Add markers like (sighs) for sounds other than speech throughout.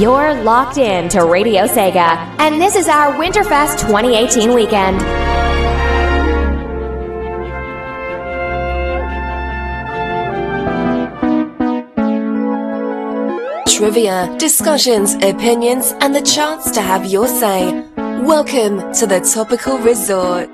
You're locked in to Radio Sega, and this is our Winterfest 2018 weekend. Trivia, discussions, opinions, and the chance to have your say. Welcome to the Topical Resort.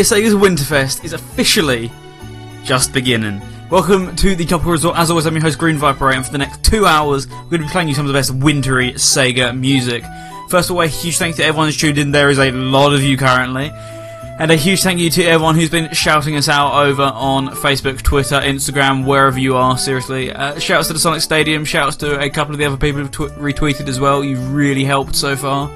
Sega's Winterfest is officially just beginning. Welcome to the Topical Resort. As always, I'm your host, Green Viper, and for the next two hours, we're going to be playing you some of the best wintry Sega music. First of all, a huge thank you to everyone who's tuned in. There is a lot of you currently. And a huge thank you to everyone who's been shouting us out over on Facebook, Twitter, Instagram, wherever you are, seriously. Uh, shouts to the Sonic Stadium, shouts to a couple of the other people who've tw- retweeted as well. You've really helped so far.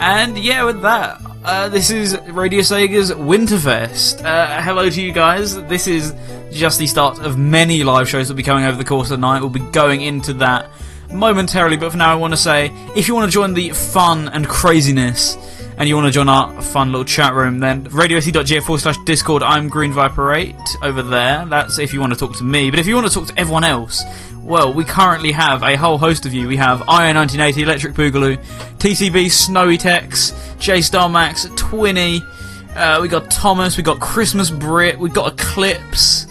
And yeah, with that, uh, this is Radio Sega's Winterfest. Uh, hello to you guys. This is just the start of many live shows that will be coming over the course of the night. We'll be going into that momentarily, but for now, I want to say if you want to join the fun and craziness and you want to join our fun little chat room, then radiose.ga forward slash discord, I'm Green Viper 8 over there. That's if you want to talk to me. But if you want to talk to everyone else, well, we currently have a whole host of you. We have IO1980, Electric Boogaloo, TCB, Snowy Tex, J Star Max, Twinny, uh, we got Thomas, we got Christmas Brit, we got Eclipse.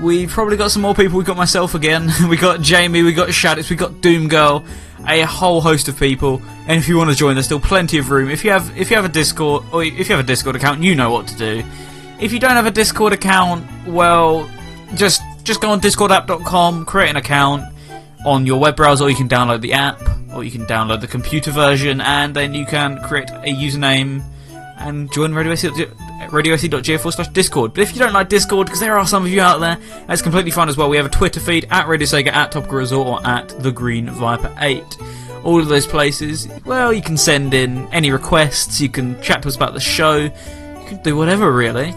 We've probably got some more people. We've got myself again. (laughs) we got Jamie. We got Shaddix. We got Doom Girl. A whole host of people. And if you want to join, there's still plenty of room. If you have if you have a Discord or if you have a Discord account, you know what to do. If you don't have a Discord account, well, just just go on discordapp.com, create an account on your web browser, or you can download the app, or you can download the computer version, and then you can create a username and join Radio radioac.ga slash discord. But if you don't like Discord, because there are some of you out there, that's completely fine as well. We have a Twitter feed at Radio Sega, at Topical Resort, or at The Green Viper 8. All of those places, well, you can send in any requests, you can chat to us about the show, you can do whatever really.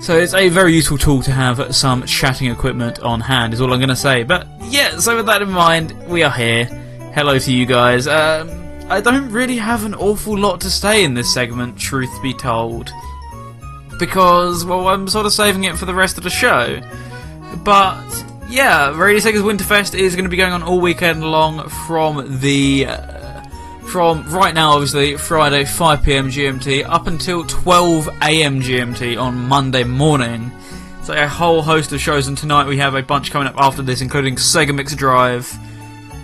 So it's a very useful tool to have some chatting equipment on hand, is all I'm going to say. But yeah, so with that in mind, we are here. Hello to you guys. Um, I don't really have an awful lot to say in this segment, truth be told because, well, I'm sort of saving it for the rest of the show. But, yeah, Radio Sega's Winterfest is going to be going on all weekend long from the. Uh, from right now, obviously, Friday 5pm GMT up until 12am GMT on Monday morning. So, a whole host of shows, and tonight we have a bunch coming up after this, including Sega Mix Drive.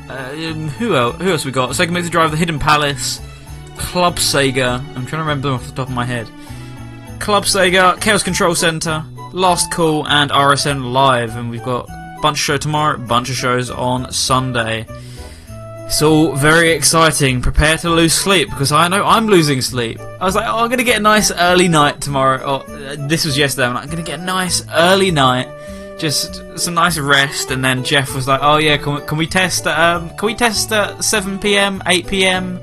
Uh, who else? Who else we got? Sega Mix Drive, The Hidden Palace, Club Sega. I'm trying to remember them off the top of my head. Club Sega, Chaos Control Center, Last Call, and RSN Live. And we've got a bunch of show tomorrow, bunch of shows on Sunday. It's all very exciting. Prepare to lose sleep because I know I'm losing sleep. I was like, oh, I'm gonna get a nice early night tomorrow. Oh, this was yesterday. I'm, like, I'm gonna get a nice early night, just some nice rest. And then Jeff was like, oh yeah, can we, can we test? Um, can we test at 7 p.m., 8 p.m.?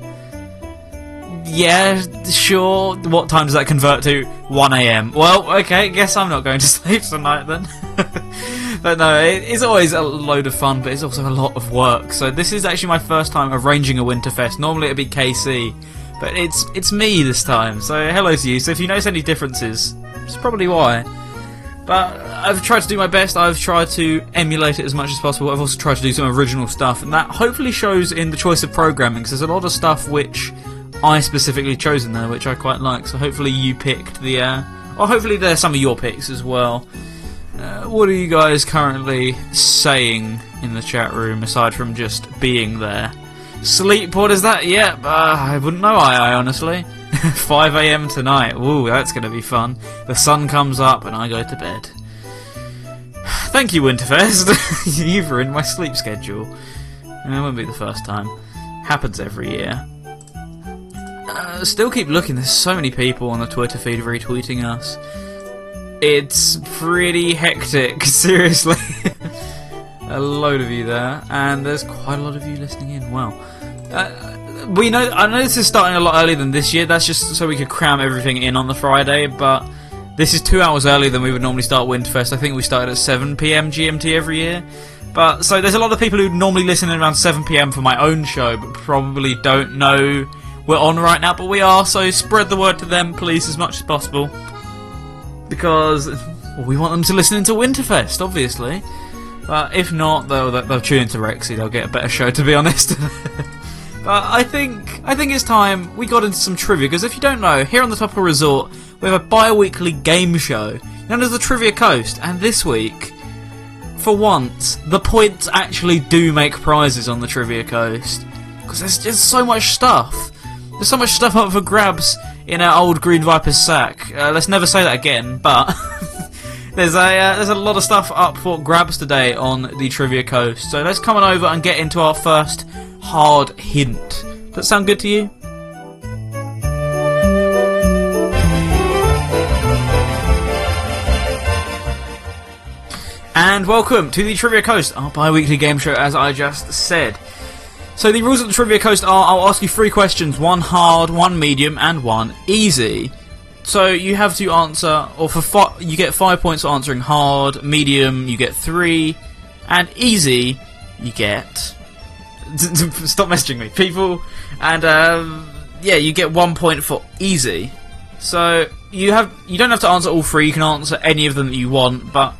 yeah, sure. What time does that convert to? 1 a.m. Well, okay, guess I'm not going to (laughs) sleep tonight then. (laughs) but no, it's always a load of fun, but it's also a lot of work. So this is actually my first time arranging a Winterfest. Normally it'd be KC, but it's it's me this time. So hello to you. So if you notice any differences, it's probably why. But I've tried to do my best. I've tried to emulate it as much as possible. I've also tried to do some original stuff, and that hopefully shows in the choice of programming. Because there's a lot of stuff which I specifically chosen there, which I quite like. So hopefully you picked the, uh, or hopefully they're some of your picks as well. Uh, what are you guys currently saying in the chat room aside from just being there? Sleep? What is that? Yep, uh, I wouldn't know. I, I honestly. (laughs) 5 a.m. tonight. Ooh, that's going to be fun. The sun comes up and I go to bed. (sighs) Thank you, Winterfest. (laughs) You've ruined my sleep schedule. It won't be the first time. Happens every year. Uh, still keep looking. There's so many people on the Twitter feed retweeting us. It's pretty hectic, (laughs) seriously. a load of you there, and there's quite a lot of you listening in. Wow. Uh, we know. I know this is starting a lot earlier than this year. That's just so we could cram everything in on the Friday, but this is two hours earlier than we would normally start Winterfest. I think we started at 7 p.m. GMT every year. But so there's a lot of people who normally listen in around 7 p.m. for my own show, but probably don't know we're on right now, but we are, so spread the word to them, please, as much as possible. Because we want them to listen into Winterfest, obviously. But if not, they'll, they'll tune into Rexy, they'll get a better show, to be honest. (laughs) but I think I think it's time we got into some trivia, because if you don't know, here on the Topical Resort, we have a bi-weekly game show known as the Trivia Coast, and this week, for once, the points actually do make prizes on the Trivia Coast. Because there's just so much stuff. There's so much stuff up for grabs in our old Green Viper's sack. Uh, let's never say that again, but (laughs) there's a uh, there's a lot of stuff up for grabs today on the Trivia Coast. So let's come on over and get into our first hard hint. Does that sound good to you? And welcome to the Trivia Coast, our bi-weekly game show, as I just said. So the rules of the Trivia Coast are: I'll ask you three questions, one hard, one medium, and one easy. So you have to answer, or for fi- you get five points for answering hard, medium you get three, and easy you get. (laughs) Stop messaging me, people. And um, yeah, you get one point for easy. So you have you don't have to answer all three. You can answer any of them that you want, but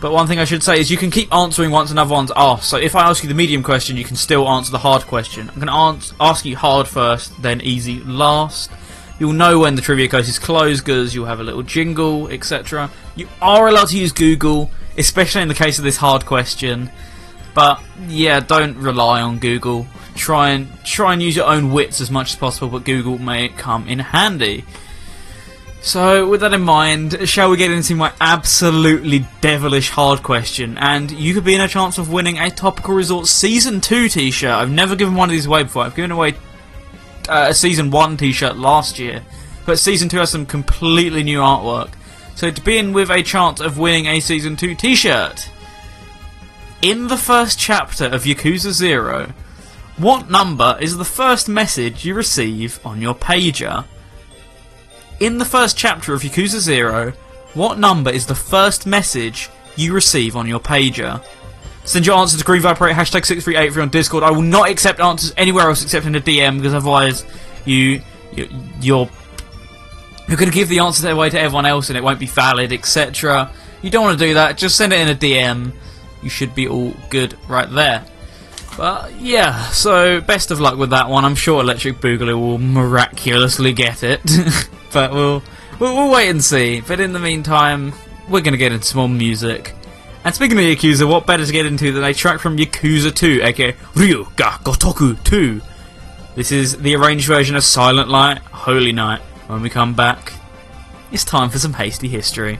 but one thing I should say is you can keep answering once another one's asked. So if I ask you the medium question, you can still answer the hard question. I'm going to ask you hard first, then easy last. You'll know when the trivia coast is closed because you'll have a little jingle, etc. You are allowed to use Google, especially in the case of this hard question. But yeah, don't rely on Google. Try and try and use your own wits as much as possible, but Google may come in handy. So, with that in mind, shall we get into my absolutely devilish hard question? And you could be in a chance of winning a Topical Resort Season 2 t shirt. I've never given one of these away before. I've given away uh, a Season 1 t shirt last year. But Season 2 has some completely new artwork. So, to be in with a chance of winning a Season 2 t shirt. In the first chapter of Yakuza 0, what number is the first message you receive on your pager? In the first chapter of Yakuza 0, what number is the first message you receive on your pager? Send your answer to Green Viper hashtag 6383 on Discord. I will not accept answers anywhere else except in a DM because otherwise you, you you're you're going to give the answer away to everyone else and it won't be valid, etc. You don't want to do that. Just send it in a DM. You should be all good right there. But yeah, so best of luck with that one. I'm sure Electric Boogaloo will miraculously get it. (laughs) but we'll, we'll, we'll wait and see. But in the meantime, we're to get into some more music. And speaking of Yakuza, what better to get into than a track from Yakuza 2, aka Ryu ga Gotoku 2. This is the arranged version of Silent Light, Holy Night. When we come back, it's time for some hasty history.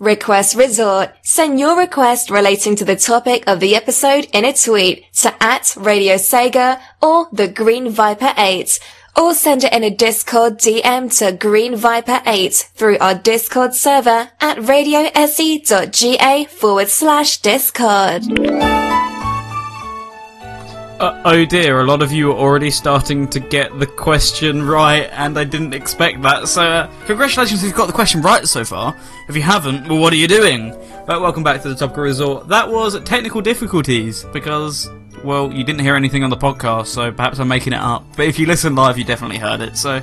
Request Resort. Send your request relating to the topic of the episode in a tweet to at Radio Sega or the Green Viper 8. Or send it in a Discord DM to Green Viper 8 through our Discord server at radiose.ga forward slash Discord. Uh, oh dear, a lot of you are already starting to get the question right, and I didn't expect that. So, uh, congratulations if you've got the question right so far. If you haven't, well, what are you doing? But welcome back to the Topical Resort. That was technical difficulties, because, well, you didn't hear anything on the podcast, so perhaps I'm making it up. But if you listen live, you definitely heard it, so.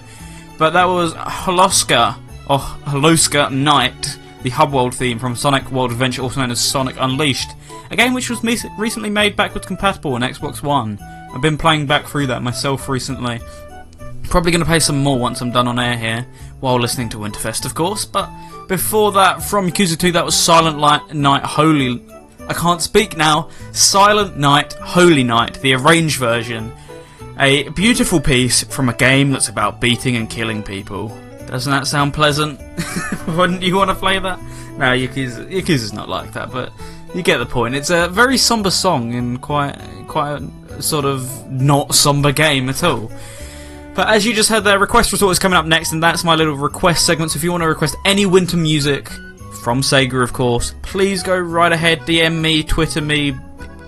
But that was Holoska, or Holoska Night, the Hub World theme from Sonic World Adventure, also known as Sonic Unleashed a game which was recently made backwards compatible on Xbox One. I've been playing back through that myself recently. Probably going to play some more once I'm done on air here, while listening to Winterfest, of course. But before that, from Yakuza 2, that was Silent Light Night Holy. I can't speak now. Silent Night Holy Night, the arranged version. A beautiful piece from a game that's about beating and killing people. Doesn't that sound pleasant? (laughs) Wouldn't you want to play that? No, Yakuza, Yakuza's not like that, but you get the point. It's a very somber song in quite quite a sort of not somber game at all. But as you just heard, the request resort is coming up next, and that's my little request segment. So if you want to request any winter music from Sega, of course, please go right ahead. DM me, Twitter me,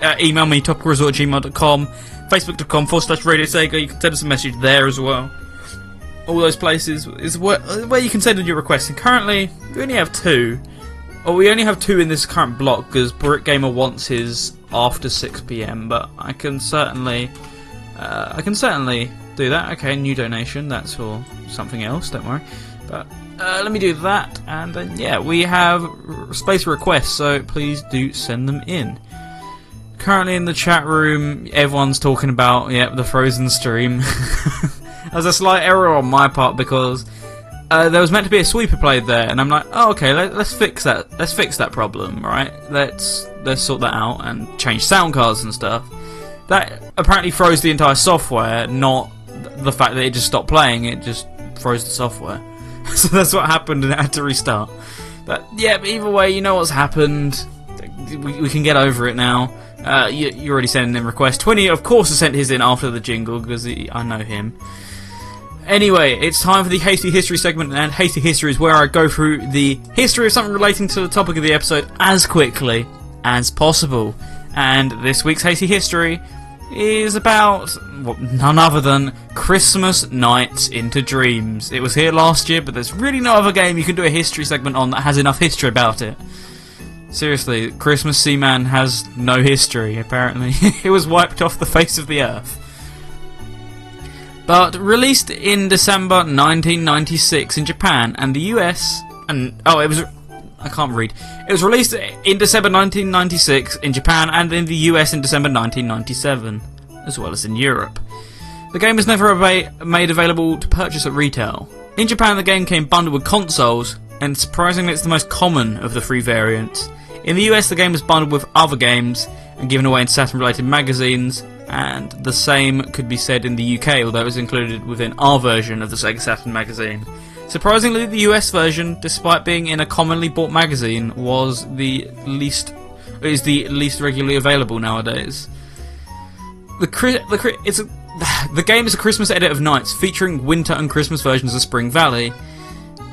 uh, email me, topicalresort@gmail.com, facebook.com forward slash Radio Sega. You can send us a message there as well. All those places is where, where you can send in your requests. And currently, we only have two. Well, we only have two in this current block because Brick Gamer wants his after 6 p.m. But I can certainly, uh, I can certainly do that. Okay, new donation. That's for something else. Don't worry. But uh, let me do that, and then yeah, we have space requests. So please do send them in. Currently in the chat room, everyone's talking about yeah the Frozen stream. (laughs) There's a slight error on my part because uh, there was meant to be a sweeper played there, and I'm like, oh, okay, let, us fix that. Let's fix that problem, right? Let's let's sort that out and change sound cards and stuff. That apparently froze the entire software, not the fact that it just stopped playing. It just froze the software. (laughs) so that's what happened, and it had to restart. But yeah, either way, you know what's happened. We, we can get over it now. Uh, you, you already sent in requests. Twenty, of course, sent his in after the jingle because I know him. Anyway, it's time for the Hasty History segment, and Hasty History is where I go through the history of something relating to the topic of the episode as quickly as possible. And this week's Hasty History is about well, none other than Christmas Nights into Dreams. It was here last year, but there's really no other game you can do a history segment on that has enough history about it. Seriously, Christmas Seaman has no history, apparently. (laughs) it was wiped off the face of the earth. But released in December 1996 in Japan and the US, and oh, it was I can't read. It was released in December 1996 in Japan and in the US in December 1997, as well as in Europe. The game was never made available to purchase at retail. In Japan, the game came bundled with consoles, and surprisingly, it's the most common of the three variants. In the US, the game was bundled with other games and given away in Saturn related magazines, and the same could be said in the UK, although it was included within our version of the Sega Saturn magazine. Surprisingly, the US version, despite being in a commonly bought magazine, was the least is the least regularly available nowadays. The the it's a, (sighs) the game is a Christmas edit of Nights, featuring winter and Christmas versions of Spring Valley.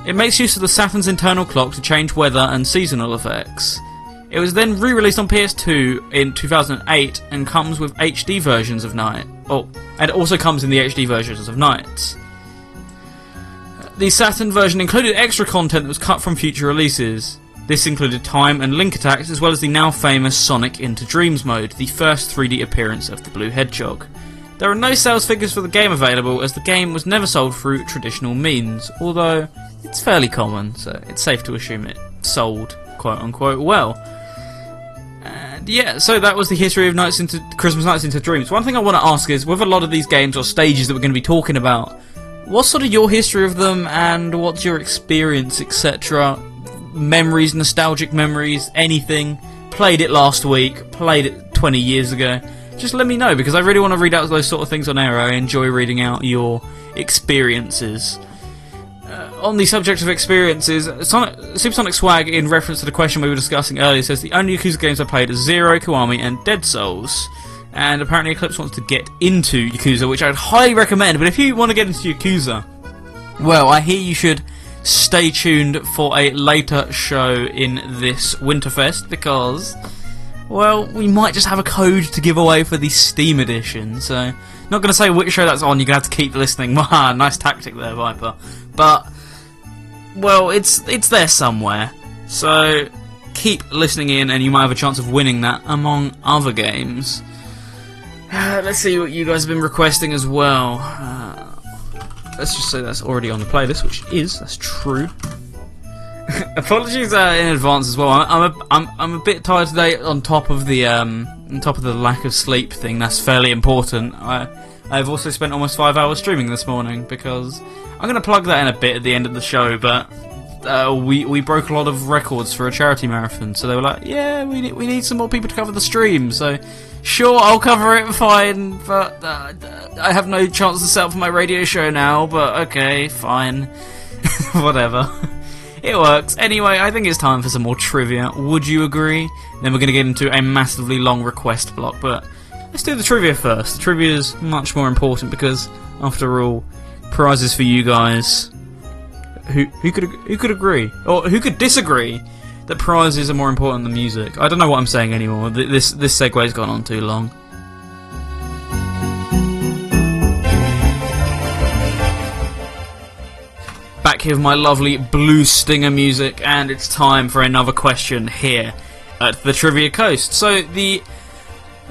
It makes use of the Saturn's internal clock to change weather and seasonal effects. It was then re-released on PS2 in 2008 and comes with HD versions of Night. Oh, and it also comes in the HD versions of Nights. The Saturn version included extra content that was cut from future releases. This included time and link attacks, as well as the now famous Sonic Into Dreams mode, the first 3D appearance of the Blue Hedgehog. There are no sales figures for the game available, as the game was never sold through traditional means, although it's fairly common, so it's safe to assume it sold quote unquote well yeah, so that was the history of Nights into Christmas Nights into Dreams. One thing I want to ask is, with a lot of these games or stages that we're going to be talking about, what's sort of your history of them, and what's your experience, etc. Memories, nostalgic memories, anything. Played it last week, played it 20 years ago. Just let me know because I really want to read out those sort of things on air. I enjoy reading out your experiences. Uh, on the subject of experiences, Sonic, Supersonic Swag, in reference to the question we were discussing earlier, says the only Yakuza games I played are Zero, Kiwami, and Dead Souls. And apparently Eclipse wants to get into Yakuza, which I'd highly recommend. But if you want to get into Yakuza, well, I hear you should stay tuned for a later show in this Winterfest because, well, we might just have a code to give away for the Steam edition. So, not going to say which show that's on. You're going to have to keep listening. (laughs) nice tactic there, Viper. But, well, it's it's there somewhere. So, keep listening in, and you might have a chance of winning that among other games. Uh, (sighs) let's see what you guys have been requesting as well. Uh, let's just say that's already on the playlist, which is that's true. (laughs) Apologies uh, in advance as well. I'm I'm a, I'm I'm a bit tired today. On top of the um on top of the lack of sleep thing, that's fairly important. I I've also spent almost five hours streaming this morning because I'm going to plug that in a bit at the end of the show, but. Uh, we we broke a lot of records for a charity marathon, so they were like, "Yeah, we need we need some more people to cover the stream." So Sure, I'll cover it fine, but uh, I have no chance to set up for my radio show now, but okay, fine. (laughs) Whatever. It works. Anyway, I think it's time for some more trivia. Would you agree? Then we're going to get into a massively long request block, but let's do the trivia first. The trivia is much more important because, after all, prizes for you guys. Who who could who could agree or who could disagree? that prizes are more important than music. I don't know what I'm saying anymore. This this segue's gone on too long. Back here with my lovely blue stinger music, and it's time for another question here at the Trivia Coast. So the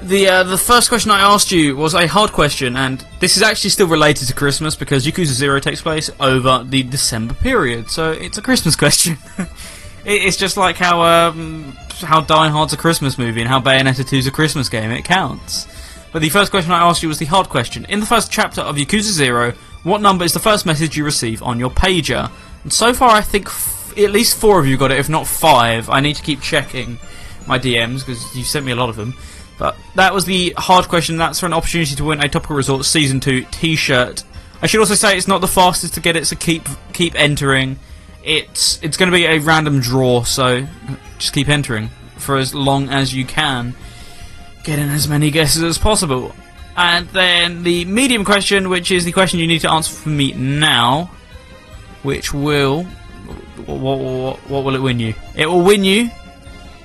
the uh, the first question I asked you was a hard question, and this is actually still related to Christmas because Yakuza Zero takes place over the December period, so it's a Christmas (laughs) question. It's just like how um, how Die Hard's a Christmas movie and how Bayonetta 2's a Christmas game. It counts. But the first question I asked you was the hard question. In the first chapter of Yakuza Zero, what number is the first message you receive on your pager? And so far, I think at least four of you got it, if not five. I need to keep checking my DMs because you sent me a lot of them. But that was the hard question. That's for an opportunity to win a Topical Resort Season 2 t-shirt. I should also say it's not the fastest to get it, so keep keep entering it's it's going to be a random draw, so just keep entering for as long as you can. Get in as many guesses as possible. And then the medium question, which is the question you need to answer for me now, which will. What, what, what will it win you? It will win you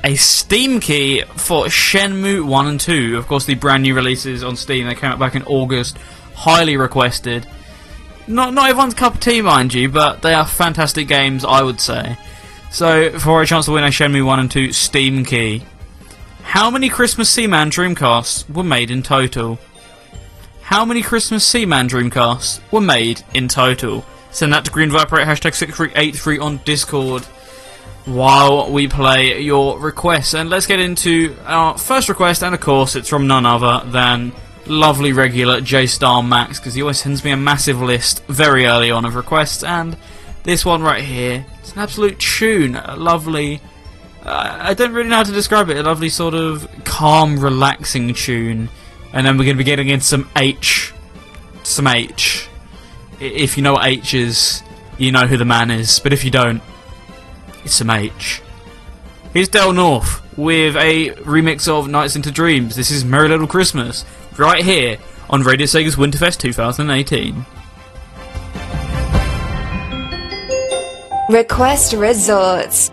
a Steam key for Shenmue 1 and 2. Of course, the brand new releases on Steam, they came out back in August. Highly requested. Not not everyone's cup of tea, mind you, but they are fantastic games, I would say. So, for a chance to win a Shenmue 1 and 2 Steam key, how many Christmas Seaman Dreamcasts were made in total? How many Christmas Seaman Dreamcasts were made in total? Send that to Green Viper at hashtag 6383 on Discord while we play your requests. And let's get into our first request, and of course, it's from none other than lovely regular J Star Max because he always sends me a massive list very early on of requests, and this one right here, it's an absolute tune, a lovely. Uh, I don't really know how to describe it. A lovely sort of calm, relaxing tune, and then we're going to be getting in some H, some H. If you know what H is, you know who the man is. But if you don't, it's some H. Here's Del North with a remix of Nights into Dreams. This is Merry Little Christmas right here on Radio Sega's Winterfest 2018. Request Resorts.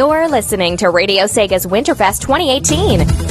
You're listening to Radio Sega's Winterfest 2018.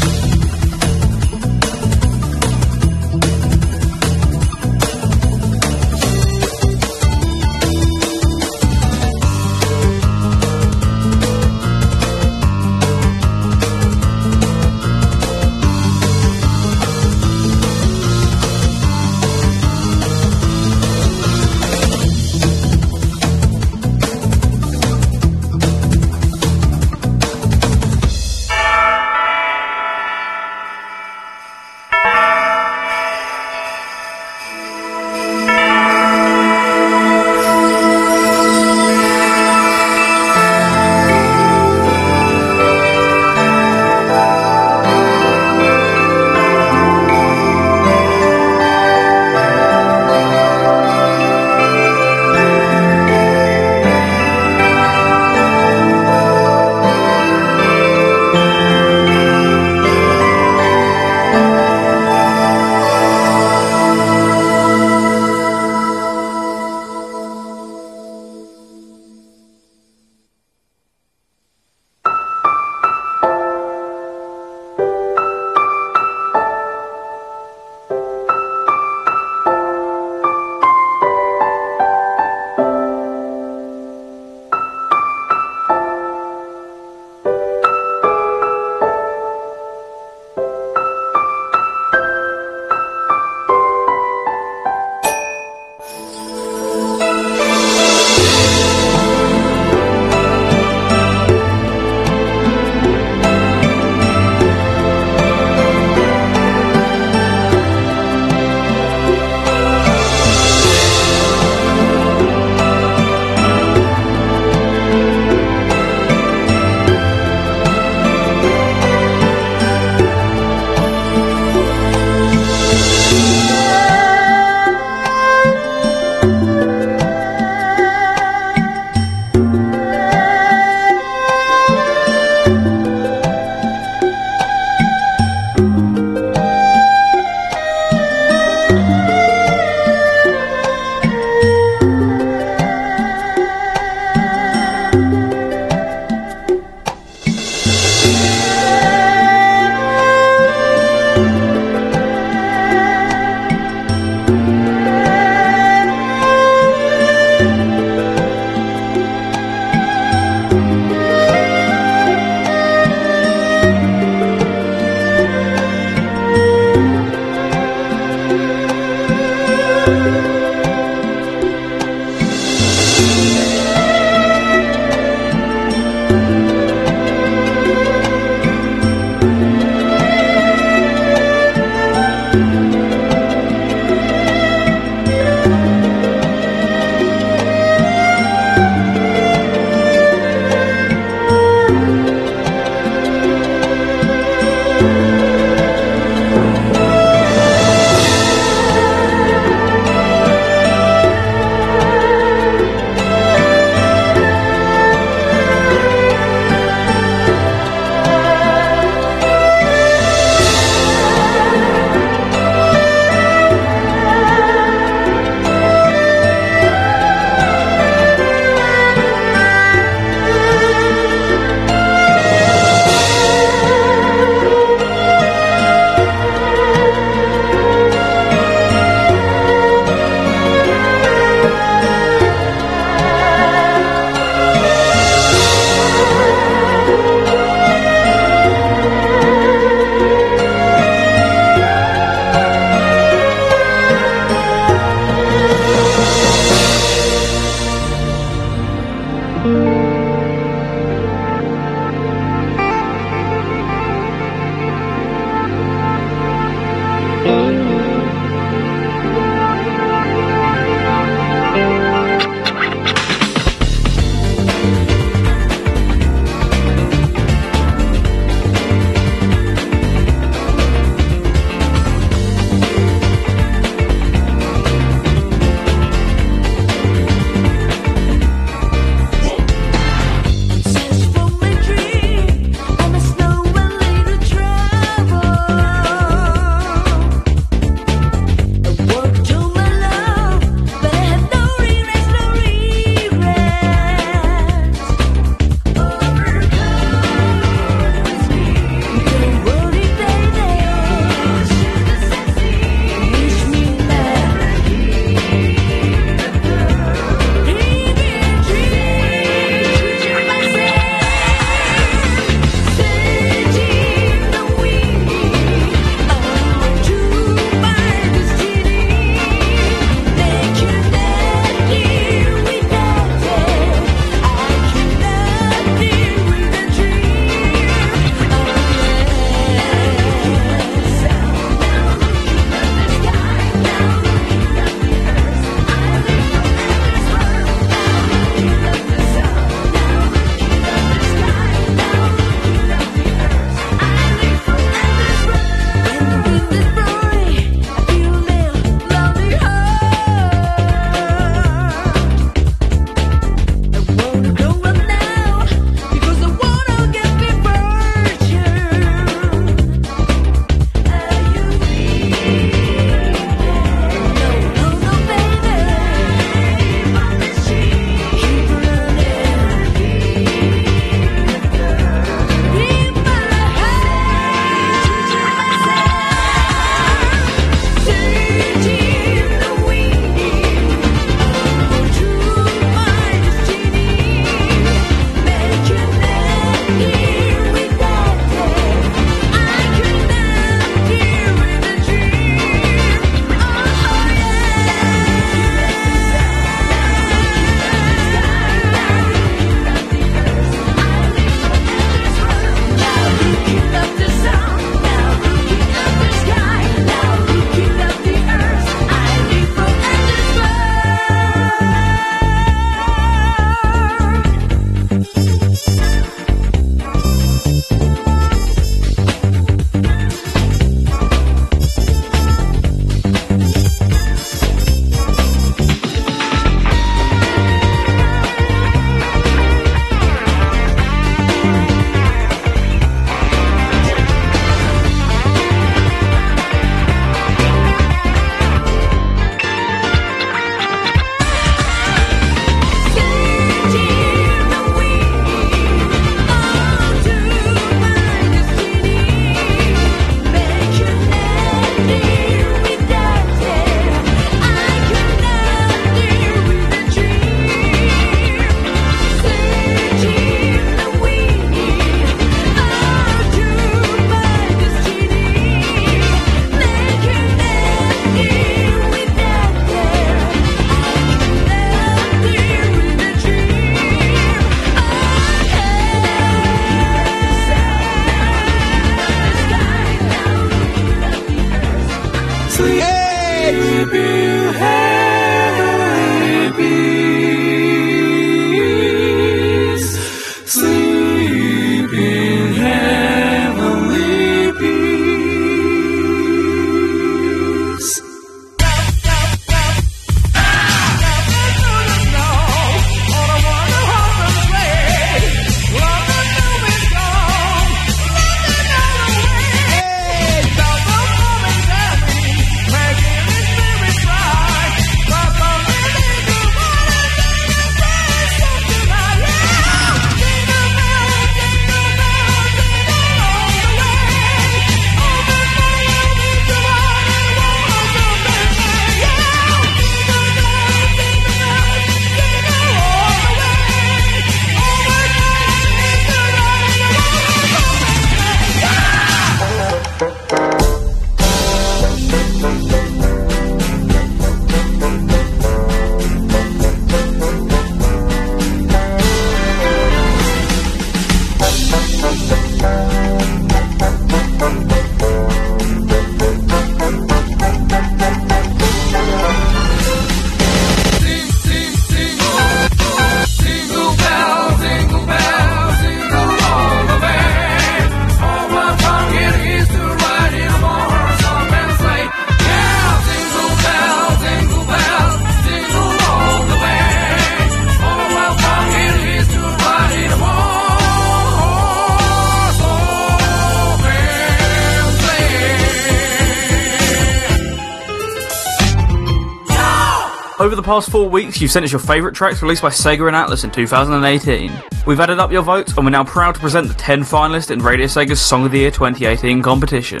Past four weeks, you've sent us your favourite tracks released by Sega and Atlus in 2018. We've added up your votes, and we're now proud to present the 10 finalists in Radio Sega's Song of the Year 2018 competition.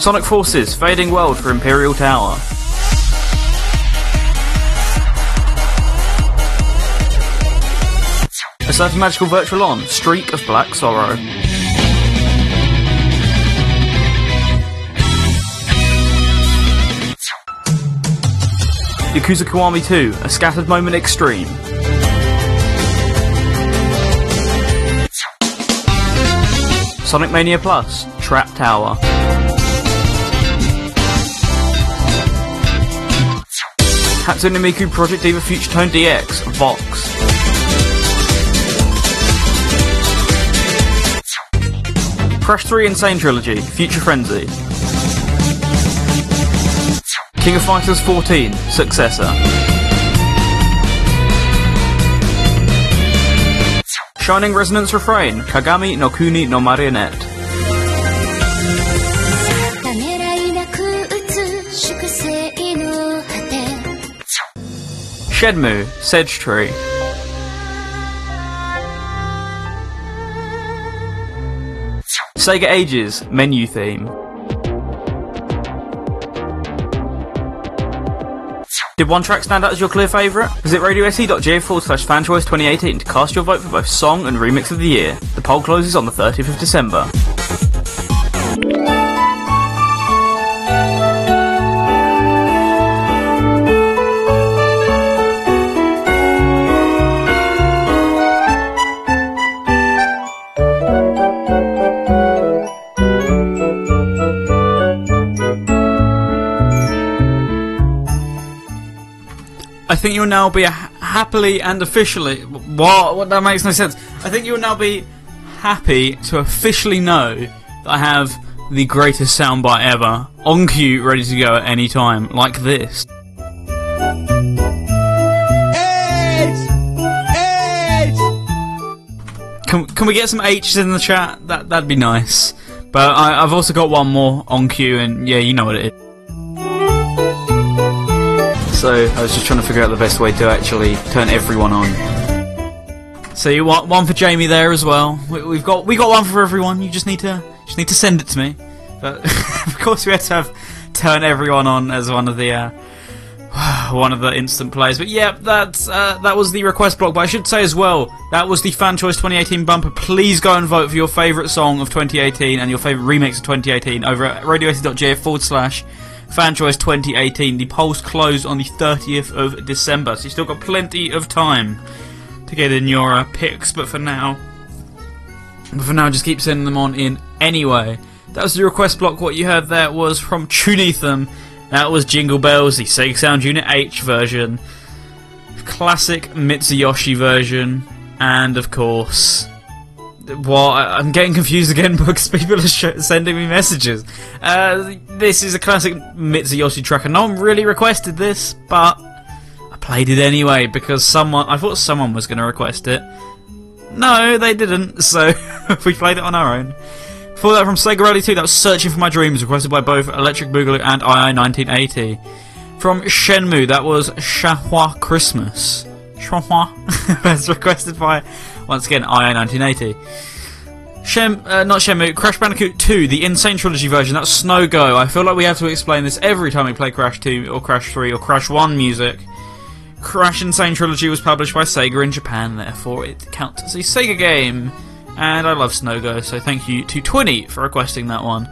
Sonic Forces Fading World for Imperial Tower. A certain magical virtual on Streak of Black Sorrow. Yakuza Kiwami 2, A Scattered Moment Extreme. Sonic Mania Plus, Trap Tower. Hatsune Miku Project Diva Future Tone DX, Vox. Crash 3 N. Sane Trilogy, Future Frenzy. King of Fighters 14, Successor. Shining Resonance Refrain, Kagami no Kuni no Marionette. Shedmu, Sedge Tree. Sega Ages, Menu Theme. Did one track stand out as your clear favourite? Visit radiose.ga forward slash fanchoice 2018 to cast your vote for both song and remix of the year. The poll closes on the 30th of December. I think you'll now be ha- happily and officially. What? What? That makes no sense. I think you'll now be happy to officially know that I have the greatest soundbite ever on cue, ready to go at any time, like this. Can, can we get some H's in the chat? That that'd be nice. But I, I've also got one more on cue, and yeah, you know what it is. So I was just trying to figure out the best way to actually turn everyone on. So you want one for Jamie there as well. We, we've got we got one for everyone. You just need to just need to send it to me. But (laughs) of course we had to have turn everyone on as one of the uh, (sighs) one of the instant plays. But yeah, that's uh, that was the request block. But I should say as well that was the Fan Choice 2018 bumper. Please go and vote for your favourite song of 2018 and your favourite remix of 2018 over at radiose.ga forward slash Fan Choice 2018. The polls closed on the 30th of December, so you've still got plenty of time to get in your uh, picks. But for now, but for now, just keep sending them on in anyway. That was the request block. What you heard there was from Tunetham. That was Jingle Bells, the Sega Sound Unit H version, classic Mitsuyoshi version, and of course, well, I'm getting confused again (laughs) because people are sending me messages. Uh, this is a classic Mitsuyoshi track, and no one really requested this, but I played it anyway because someone. I thought someone was going to request it. No, they didn't, (laughs) so (laughs) we played it on our own. For that from Sega Rally 2, that was Searching for My Dreams, requested by both Electric Boogaloo and II1980. From Shenmue, that was Shahua Christmas. Shahua. That's requested by, once again, IO 1980. Shem, uh, not Shenmue, Crash Bandicoot 2, the N. Sane Trilogy version, that's Snow Go. I feel like we have to explain this every time we play Crash 2 or Crash 3 or Crash 1 music. Crash N. Sane Trilogy was published by Sega in Japan, therefore it counts as a Sega game. And I love Snowgo, so thank you to Twinny for requesting that one.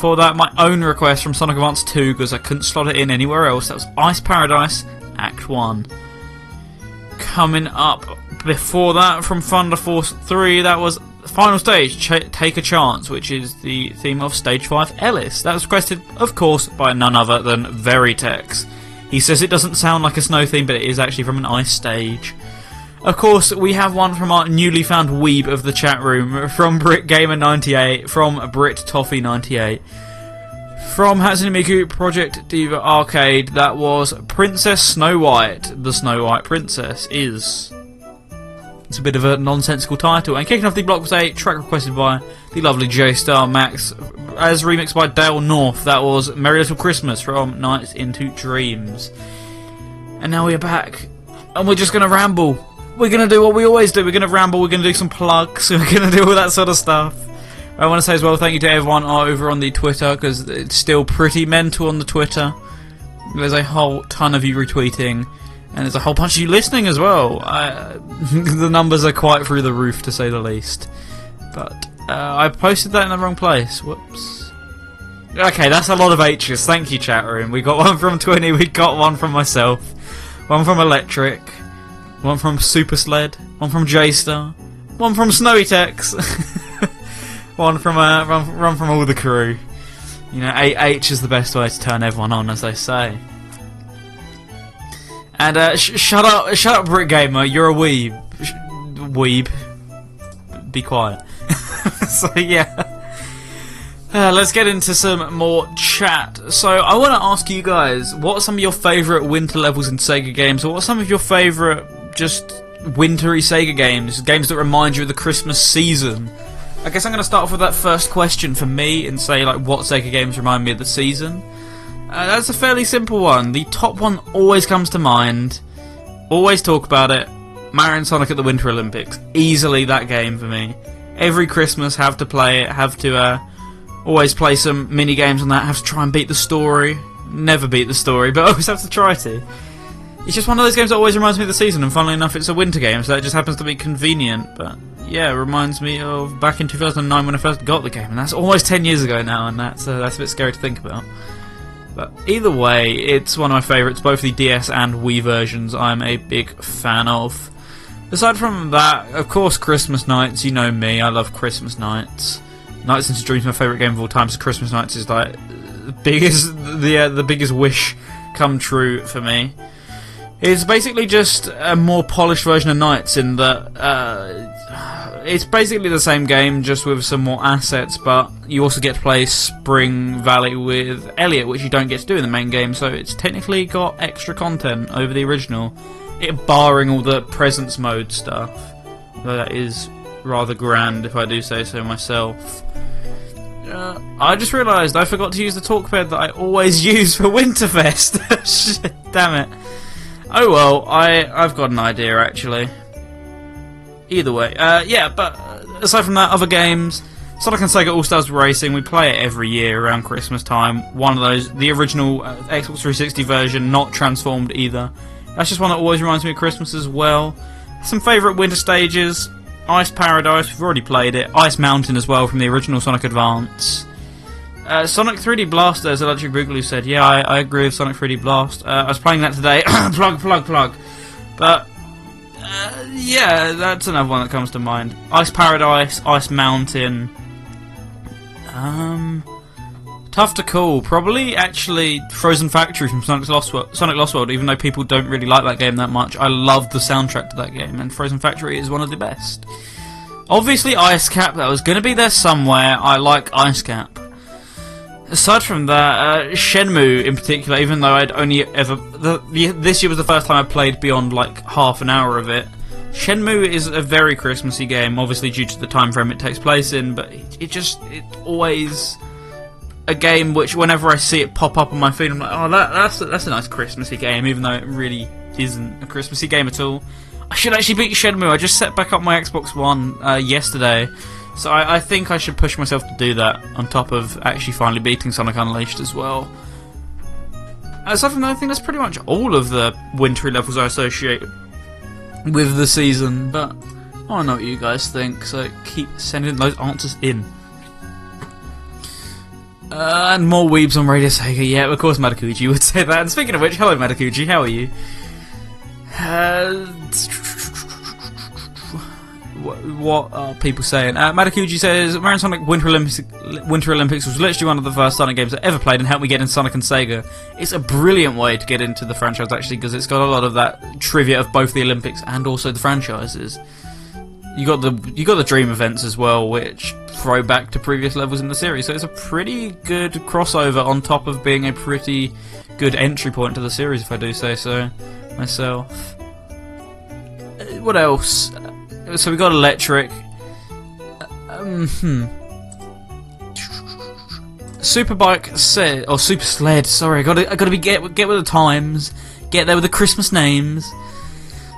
For that, my own request from Sonic Advance 2, because I couldn't slot it in anywhere else, that was Ice Paradise Act 1. Coming up before that from Thunder Force 3, that was Final Stage Take a Chance, which is the theme of Stage 5 Ellis. That was requested, of course, by none other than Veritex. He says it doesn't sound like a snow theme, but it is actually from an ice stage. Of course, we have one from our newly found weeb of the chat room, from Brit Gamer 98, from Brit Toffee 98. From Hatsune Miku Project Diva Arcade, that was Princess Snow White. The Snow White Princess is It's a bit of a nonsensical title. And kicking off the block was a track requested by the lovely J Star Max, as remixed by Dale North. That was Merry Little Christmas from Nights into Dreams. And now we're back, and we're just gonna ramble. We're gonna do what we always do. We're gonna ramble. We're gonna do some plugs. (laughs) We're gonna do all that sort of stuff. I want to say as well, thank you to everyone uh, over on the Twitter because it's still pretty mental on the Twitter. There's a whole ton of you retweeting, and there's a whole bunch of you listening as well. I, (laughs) the numbers are quite through the roof, to say the least. But uh, I posted that in the wrong place. Whoops. Okay, that's a lot of H's. Thank you, chat room. We got (laughs) one from Twinny, we got one from myself, one from Electric, one from Super Sled, one from J Star, one from Snowy Tex, (laughs) one from uh, one from all the crew. You know, H is the best way to turn everyone on, as they say. And uh, sh- shut up, shut up, Brick Gamer. You're a weeb. Sh- weeb. Be quiet. (laughs) so yeah. Uh, let's get into some more chat. So I want to ask you guys, what are some of your favourite winter levels in Sega games? Or what are some of your favourite just wintry Sega games? Games that remind you of the Christmas season? I guess I'm going to start off with that first question for me and say like what Sega games remind me of the season. Uh, that's a fairly simple one. The top one always comes to mind. Always talk about it. Mario and Sonic at the Winter Olympics. Easily that game for me. Every Christmas have to play it. Have to uh, always play some mini games on that. Have to try and beat the story. Never beat the story, but (laughs) always have to try to. It's just one of those games that always reminds me of the season, and funnily enough, it's a winter game, so it just happens to be convenient. But yeah, it reminds me of back in 2009 when I first got the game, and that's almost 10 years ago now, and that's uh, that's a bit scary to think about. But either way, it's one of my favourites, both the DS and Wii versions. I'm a big fan of. Aside from that, of course, Christmas Nights. You know me, I love Christmas Nights. Nights into Dreams, my favourite game of all time. So Christmas Nights is like the biggest, (laughs) the uh, the biggest wish come true for me. It's basically just a more polished version of Nights in that uh, it's basically the same game, just with some more assets. But you also get to play Spring Valley with Elliot, which you don't get to do in the main game. So it's technically got extra content over the original, it barring all the presents mode stuff. Though that is rather grand, if I do say so myself. Uh, I just realised I forgot to use the talkpad that I always (laughs) use for Winterfest. (laughs) Damn it. Oh well, I I've got an idea actually. Either way, uh, yeah. But aside from that, other games, Sonic and Sega All Stars Racing, we play it every year around Christmas time. One of those, the original uh, Xbox 360 version, not transformed either. That's just one that always reminds me of Christmas as well. Some favourite winter stages: Ice Paradise, we've already played it. Ice Mountain as well from the original Sonic Advance. Uh, Sonic 3D Blast, as Electric Boogaloo said. Yeah, I, I, agree with Sonic 3D Blast. Uh, I was playing that today. (coughs) plug, plug, plug. But, uh, yeah, that's another one that comes to mind. Ice Paradise, Ice Mountain. Um, tough to call. Probably, actually, Frozen Factory from Sonic Lost, World, Sonic Lost World, even though people don't really like that game that much. I love the soundtrack to that game, and Frozen Factory is one of the best. Obviously, Ice Cap, that was going to be there somewhere. I like Ice Cap aside from that, uh, Shenmue in particular, even though I'd only ever the, the, this year was the first time I played beyond like half an hour of it. Shenmue is a very Christmassy game, obviously due to the time frame it takes place in, but it, it just it always a game which whenever I see it pop up on my feed, I'm like, oh, that, that's a, that's a nice Christmassy game, even though it really isn't a Christmassy game at all. I should actually beat Shenmue. I just set back up my Xbox One uh, yesterday so I, I, think I should push myself to do that on top of actually finally beating Sonic Unleashed as well. Aside from that, I think that's pretty much all of the wintry levels I associate with the season, but I don't know what you guys think, so keep sending those answers in. Uh, and more weebs on Radio Sega, yeah, of course Matakuji would (laughs) say that. And speaking of which, hello Matakuji, how are you? Uh, what are people saying? Uh, Matakuji says Mario Sonic Winter Olympics, Winter Olympics was literally one of the first Sonic games I ever played and helped me get into Sonic and Sega. It's a brilliant way to get into the franchise actually because it's got a lot of that trivia of both the Olympics and also the franchises. You got the you got the Dream events as well, which throw back to previous levels in the series. So it's a pretty good crossover on top of being a pretty good entry point to the series, if I do say so myself. Uh, what else? So we got electric. Um, hmm. Superbike said, or Super Sled. Sorry, I gotta, I gotta be get get with the times. Get there with the Christmas names.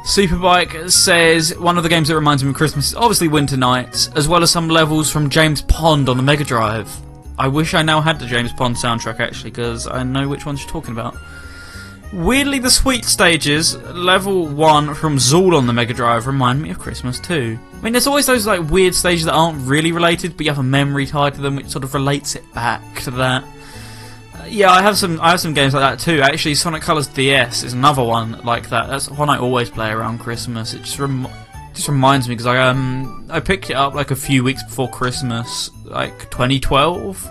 Superbike says one of the games that reminds me of Christmas is obviously Winter Nights, as well as some levels from James Pond on the Mega Drive. I wish I now had the James Pond soundtrack actually, because I know which ones you're talking about. Weirdly, the sweet stages, level 1 from Zool on the Mega Drive, remind me of Christmas too. I mean, there's always those like weird stages that aren't really related, but you have a memory tied to them which sort of relates it back to that. Uh, yeah, I have some I have some games like that too. Actually, Sonic Colors DS is another one like that. That's one I always play around Christmas. It just rem- just reminds me because I um I picked it up like a few weeks before Christmas, like 2012,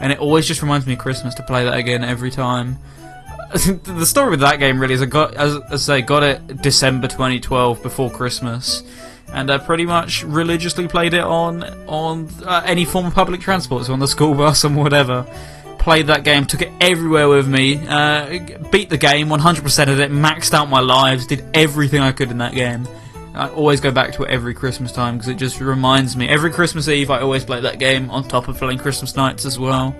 and it always just reminds me of Christmas to play that again every time. (laughs) the story with that game really is I got, as, as I say, got it December 2012 before Christmas, and I pretty much religiously played it on on uh, any form of public transport, so on the school (laughs) bus and whatever. Played that game, took it everywhere with me, uh, beat the game 100% of it, maxed out my lives, did everything I could in that game. I always go back to it every Christmas time because it just reminds me. Every Christmas Eve, I always play that game on top of playing Christmas nights as well.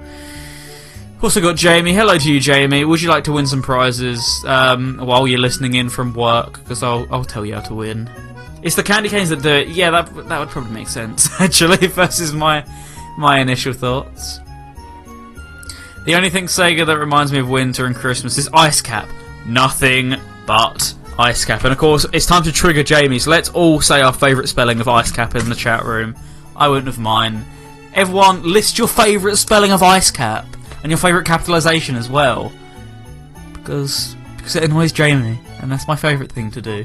Also got Jamie. Hello to you, Jamie. Would you like to win some prizes um, while you're listening in from work? Because I'll, I'll tell you how to win. It's the candy canes that do it. Yeah, that that would probably make sense (laughs) actually. Versus my my initial thoughts. The only thing Sega that reminds me of winter and Christmas is Ice Cap. Nothing but Ice Cap. And of course, it's time to trigger Jamie. So let's all say our favourite spelling of Ice Cap in the chat room. I wouldn't have mine. Everyone, list your favourite spelling of Ice Cap and your favourite capitalisation as well. Because because it annoys Jamie, and that's my favourite thing to do.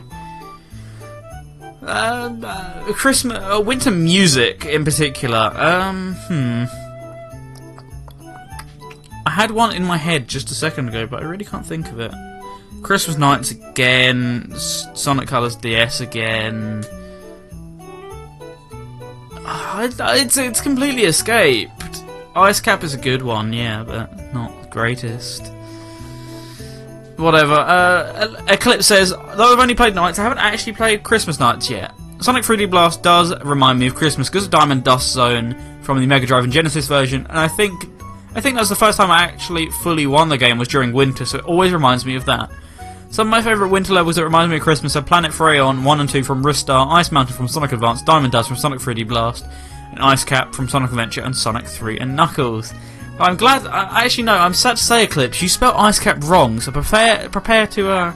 Um, uh, Christmas, uh, winter music in particular. Um, hmm. I had one in my head just a second ago, but I really can't think of it. Christmas nights again. Sonic Colors DS again. Uh, it's it's completely escaped. Ice Cap is a good one, yeah, but not the greatest. Whatever. Uh, Eclipse says, though I've only played Nights, I haven't actually played Christmas Nights yet. Sonic 3D Blast does remind me of Christmas because of Diamond Dust Zone from the Mega Drive and Genesis version, and I think I think that's the first time I actually fully won the game was during winter, so it always reminds me of that. Some of my favourite winter levels that remind me of Christmas are Planet Freon 1 and 2 from Ristar, Ice Mountain from Sonic Advance, Diamond Dust from Sonic 3D Blast, and Ice Cap from Sonic Adventure and Sonic 3 and Knuckles. I'm glad. I actually no. I'm sad to say, Eclipse, you spelled Ice Cap wrong. So prepare, prepare to, uh,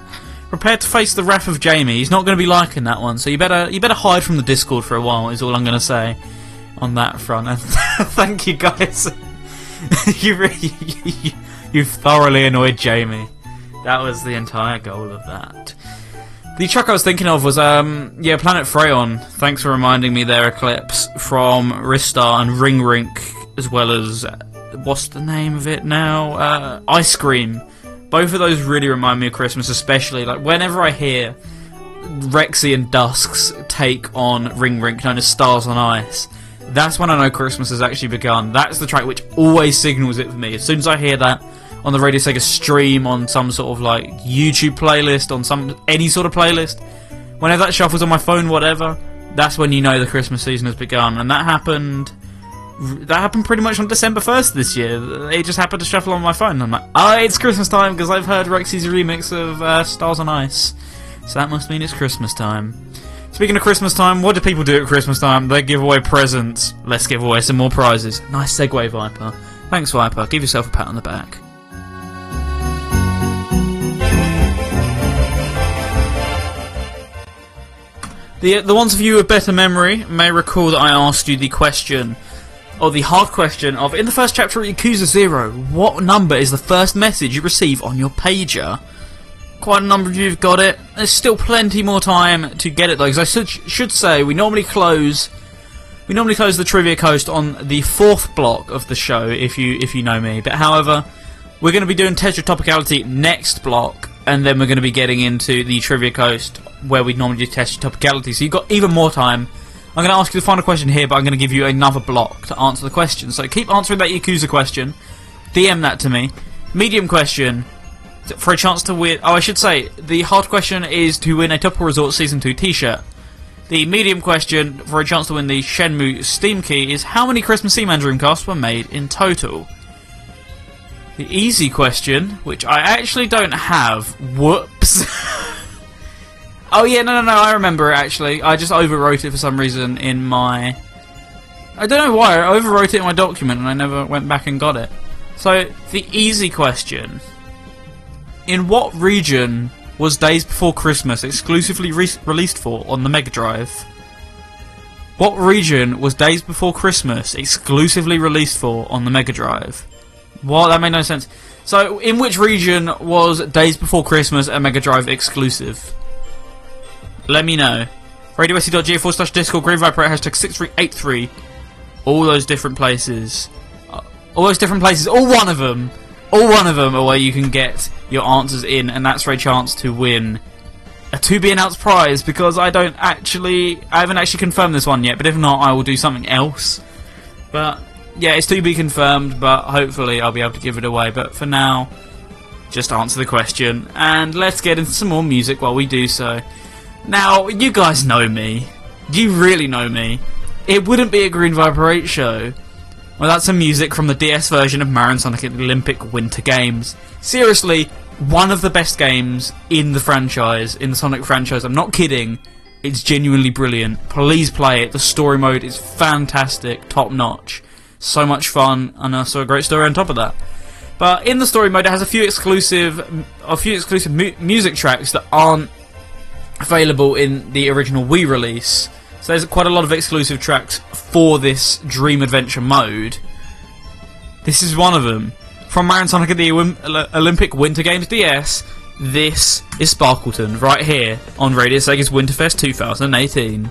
prepare to face the wrath of Jamie. He's not going to be liking that one. So you better, you better hide from the Discord for a while. Is all I'm going to say on that front. And (laughs) thank you guys. (laughs) you really, you, you've thoroughly annoyed Jamie. That was the entire goal of that. The track I was thinking of was, um, yeah, Planet Freon. Thanks for reminding me there, Eclipse, from Ristar and Ring Rink, as well as, what's the name of it now? Uh, Ice Cream. Both of those really remind me of Christmas, especially, like, whenever I hear Rexy and Dusk's take on Ring Rink, known as Stars on Ice, that's when I know Christmas has actually begun. That's the track which always signals it for me. As soon as I hear that, on the Radio Sega stream, on some sort of like YouTube playlist, on some any sort of playlist. Whenever that shuffles on my phone, whatever, that's when you know the Christmas season has begun, and that happened. That happened pretty much on December first this year. It just happened to shuffle on my phone. I'm like, oh, it's Christmas time because I've heard Rexy's remix of uh, Stars on Ice, so that must mean it's Christmas time. Speaking of Christmas time, what do people do at Christmas time? They give away presents. Let's give away some more prizes. Nice segue, Viper. Thanks, Viper. Give yourself a pat on the back. The, the ones of you with better memory may recall that I asked you the question, or the hard question of, in the first chapter of Yakuza 0, what number is the first message you receive on your pager? Quite a number of you have got it. There's still plenty more time to get it though, because I should, should say, we normally close... We normally close the trivia coast on the fourth block of the show, if you if you know me. But however, we're going to be doing Test Your Topicality next block, and then we're going to be getting into the Trivia Coast where we normally test your topicality. So you've got even more time. I'm going to ask you the final question here, but I'm going to give you another block to answer the question. So keep answering that Yakuza question. DM that to me. Medium question for a chance to win. Oh, I should say the hard question is to win a Topical Resort Season Two T-shirt. The medium question for a chance to win the Shenmue Steam Key is how many Christmas Seaman Dreamcasts were made in total? The easy question, which I actually don't have. Whoops. (laughs) oh yeah, no, no, no. I remember it actually. I just overwrote it for some reason in my. I don't know why. I overwrote it in my document and I never went back and got it. So the easy question: In what region was Daze Before Christmas exclusively re- released for on the Mega Drive? What region was Daze Before Christmas exclusively released for on the Mega Drive? What? That made no sense. So, in which region was Daze Before Christmas a Mega Drive exclusive? Let me know. radiose.ga forward slash Discord, Green Viper hashtag 6383. All those different places. Uh, all those different places. All one of them. All one of them are where you can get your answers in, and that's for a chance to win a to be announced prize because I don't actually. I haven't actually confirmed this one yet, but if not, I will do something else. But yeah, it's to be confirmed, but hopefully I'll be able to give it away. But for now, just answer the question, and let's get into some more music while we do so. Now, you guys know me. You really know me. It wouldn't be a Green 8 show without some music from the DS version of Mario Sonic Olympic Winter Games. Seriously, one of the best games in the franchise, in the Sonic franchise. I'm not kidding. It's genuinely brilliant. Please play it. The story mode is fantastic, top notch so much fun, and also a great story on top of that. But in the story mode, it has a few exclusive, a few exclusive mu music tracks that aren't available in the original Wii release. So there's quite a lot of exclusive tracks for this Dream Adventure mode. This is one of them. From Mario Sonic at the Olympic Winter Games DS, this is Sparkleton, right here on Radio Sega's Winterfest 2018.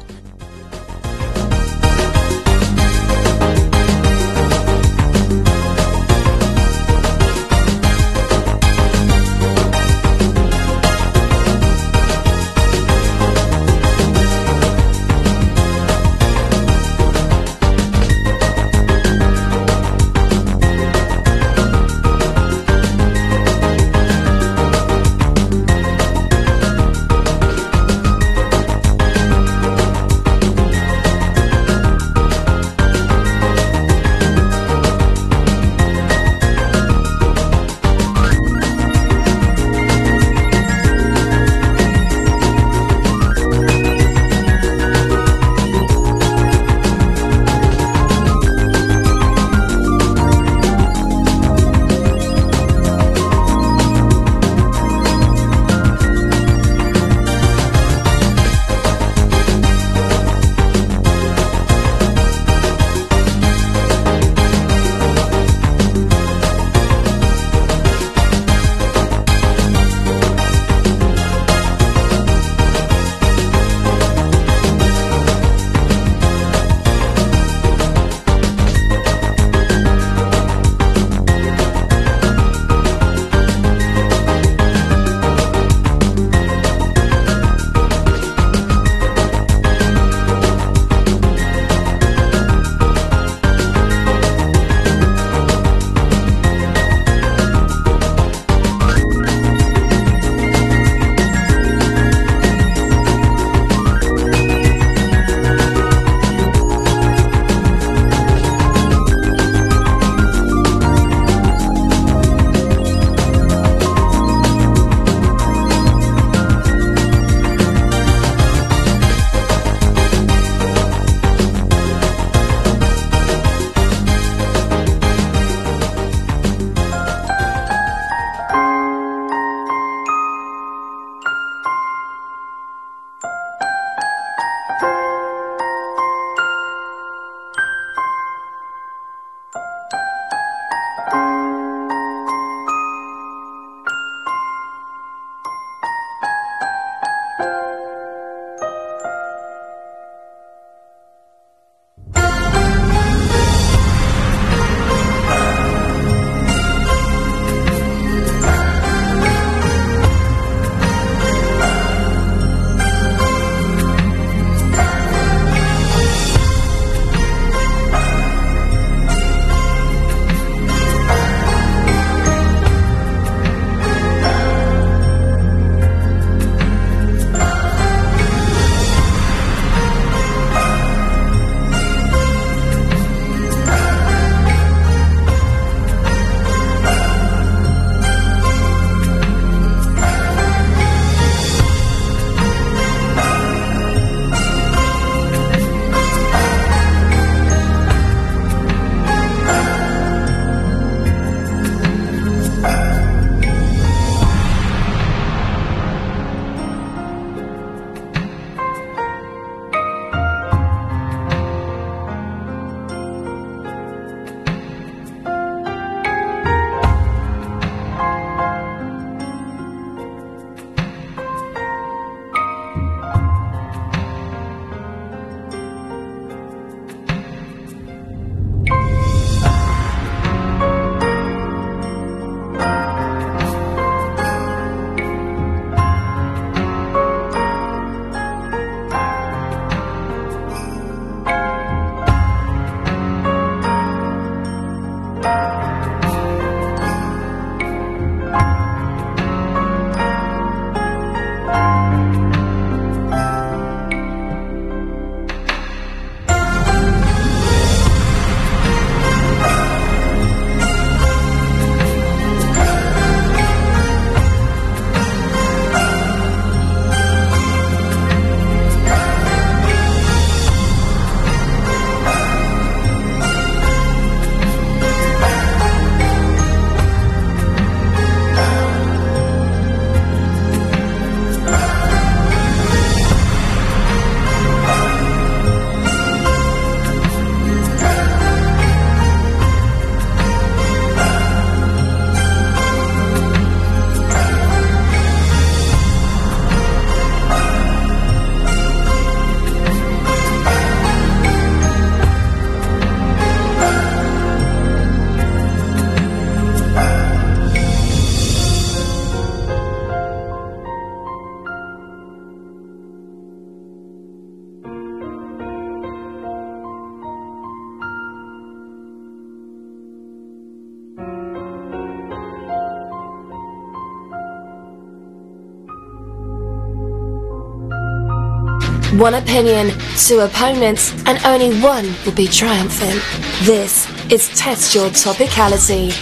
One opinion, two opponents, and only one will be triumphant. This is Test Your Topicality.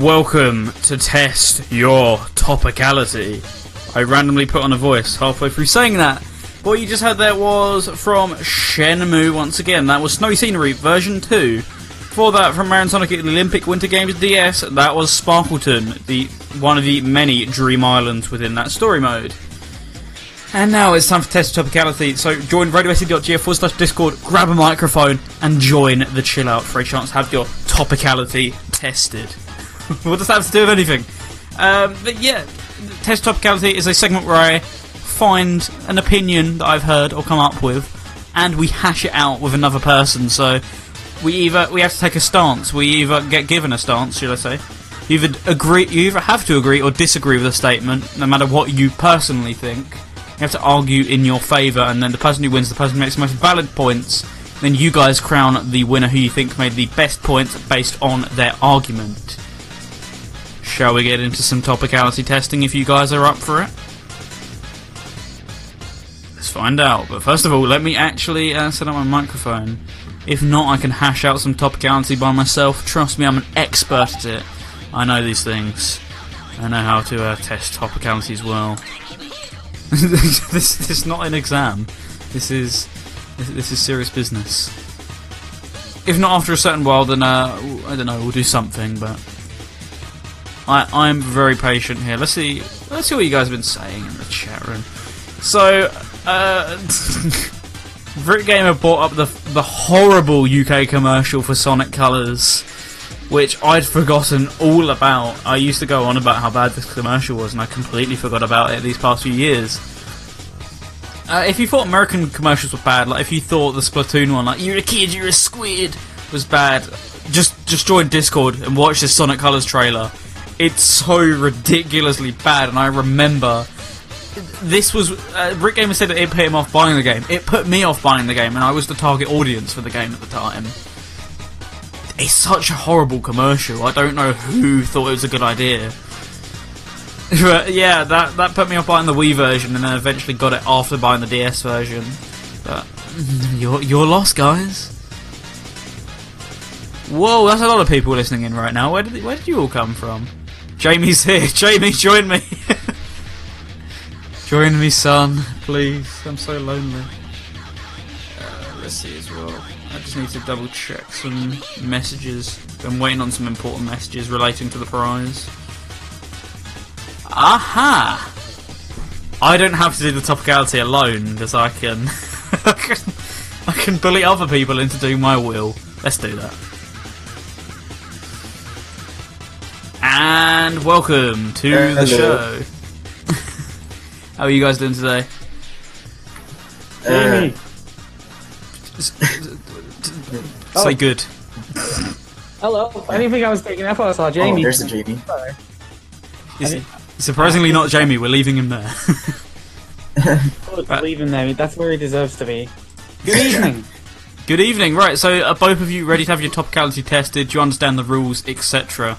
Welcome to test your topicality. I randomly put on a voice halfway through saying that. What you just heard there was from Shenmue once again. That was Snowy Scenery version 2. Before that, from Mario Sonic Olympic Winter Games DS, that was Sparkleton, the one of the many Dream Islands within that story mode. And now it's time for test topicality. So join radiose.ga forward slash Discord, grab a microphone, and join the chill out for a chance to have your topicality tested. what does that have to do with anything? Um, but yeah, test topicality is a segment where I find an opinion that I've heard or come up with, and we hash it out with another person. So we either we have to take a stance. We either get given a stance, should I say? You either agree, you either have to agree or disagree with a statement, no matter what you personally think. You have to argue in your favour, and then the person who wins, the person who makes the most valid points, then you guys crown the winner who you think made the best points based on their argument. Shall we get into some topicality testing if you guys are up for it? Let's find out. But first of all, let me actually uh, set up my microphone. If not, I can hash out some topicality by myself. Trust me, I'm an expert at it. I know these things. I know how to uh, test topicality as well. (laughs) this, this is not an exam. This is this, this is serious business. If not after a certain while, then uh, I don't know. We'll do something, but I I'm very patient here. Let's see. Let's see what you guys have been saying in the chat room. So, uh, (laughs) Brit Gamer brought up the the horrible UK commercial for Sonic Colors, which I'd forgotten all about. I used to go on about how bad this commercial was, and I completely forgot about it these past few years. Uh, if you thought American commercials were bad, like if you thought the Splatoon one, like "You're a kid, you're a squid," was bad, just just join Discord and watch this Sonic Colors trailer. It's so ridiculously bad, and I remember this was uh, Rick Gamer said that it put him off buying the game. It put me off buying the game, and I was the target audience for the game at the time. It's such a horrible commercial. I don't know who thought it was a good idea. (laughs) But yeah, that that put me off buying the Wii version, and then eventually got it after buying the DS version. But you're you're lost, guys. Whoa, that's a lot of people listening in right now. Where did where did you all come from? Jamie's here. (laughs) Jamie, join me. (laughs) join me, son, please. I'm so lonely. Uh, let's see as well. I just need to double check some messages. I'm waiting on some important messages relating to the prize. Aha! I don't have to do the topicality alone because I can, (laughs) I can, I can bully other people into doing my will. Let's do that. And welcome to Hello. the show. How are you guys doing today? Uh, Say good. Hello. I didn't think I was taking up. I saw oh, Jamie. there's a Jamie. Sorry. It's surprisingly not Jamie. We're leaving him there. Good, leave him there. That's where he deserves to be. Good evening. Good evening. Right, so are both of you ready to have your topicality tested? Do you understand the rules, etc.?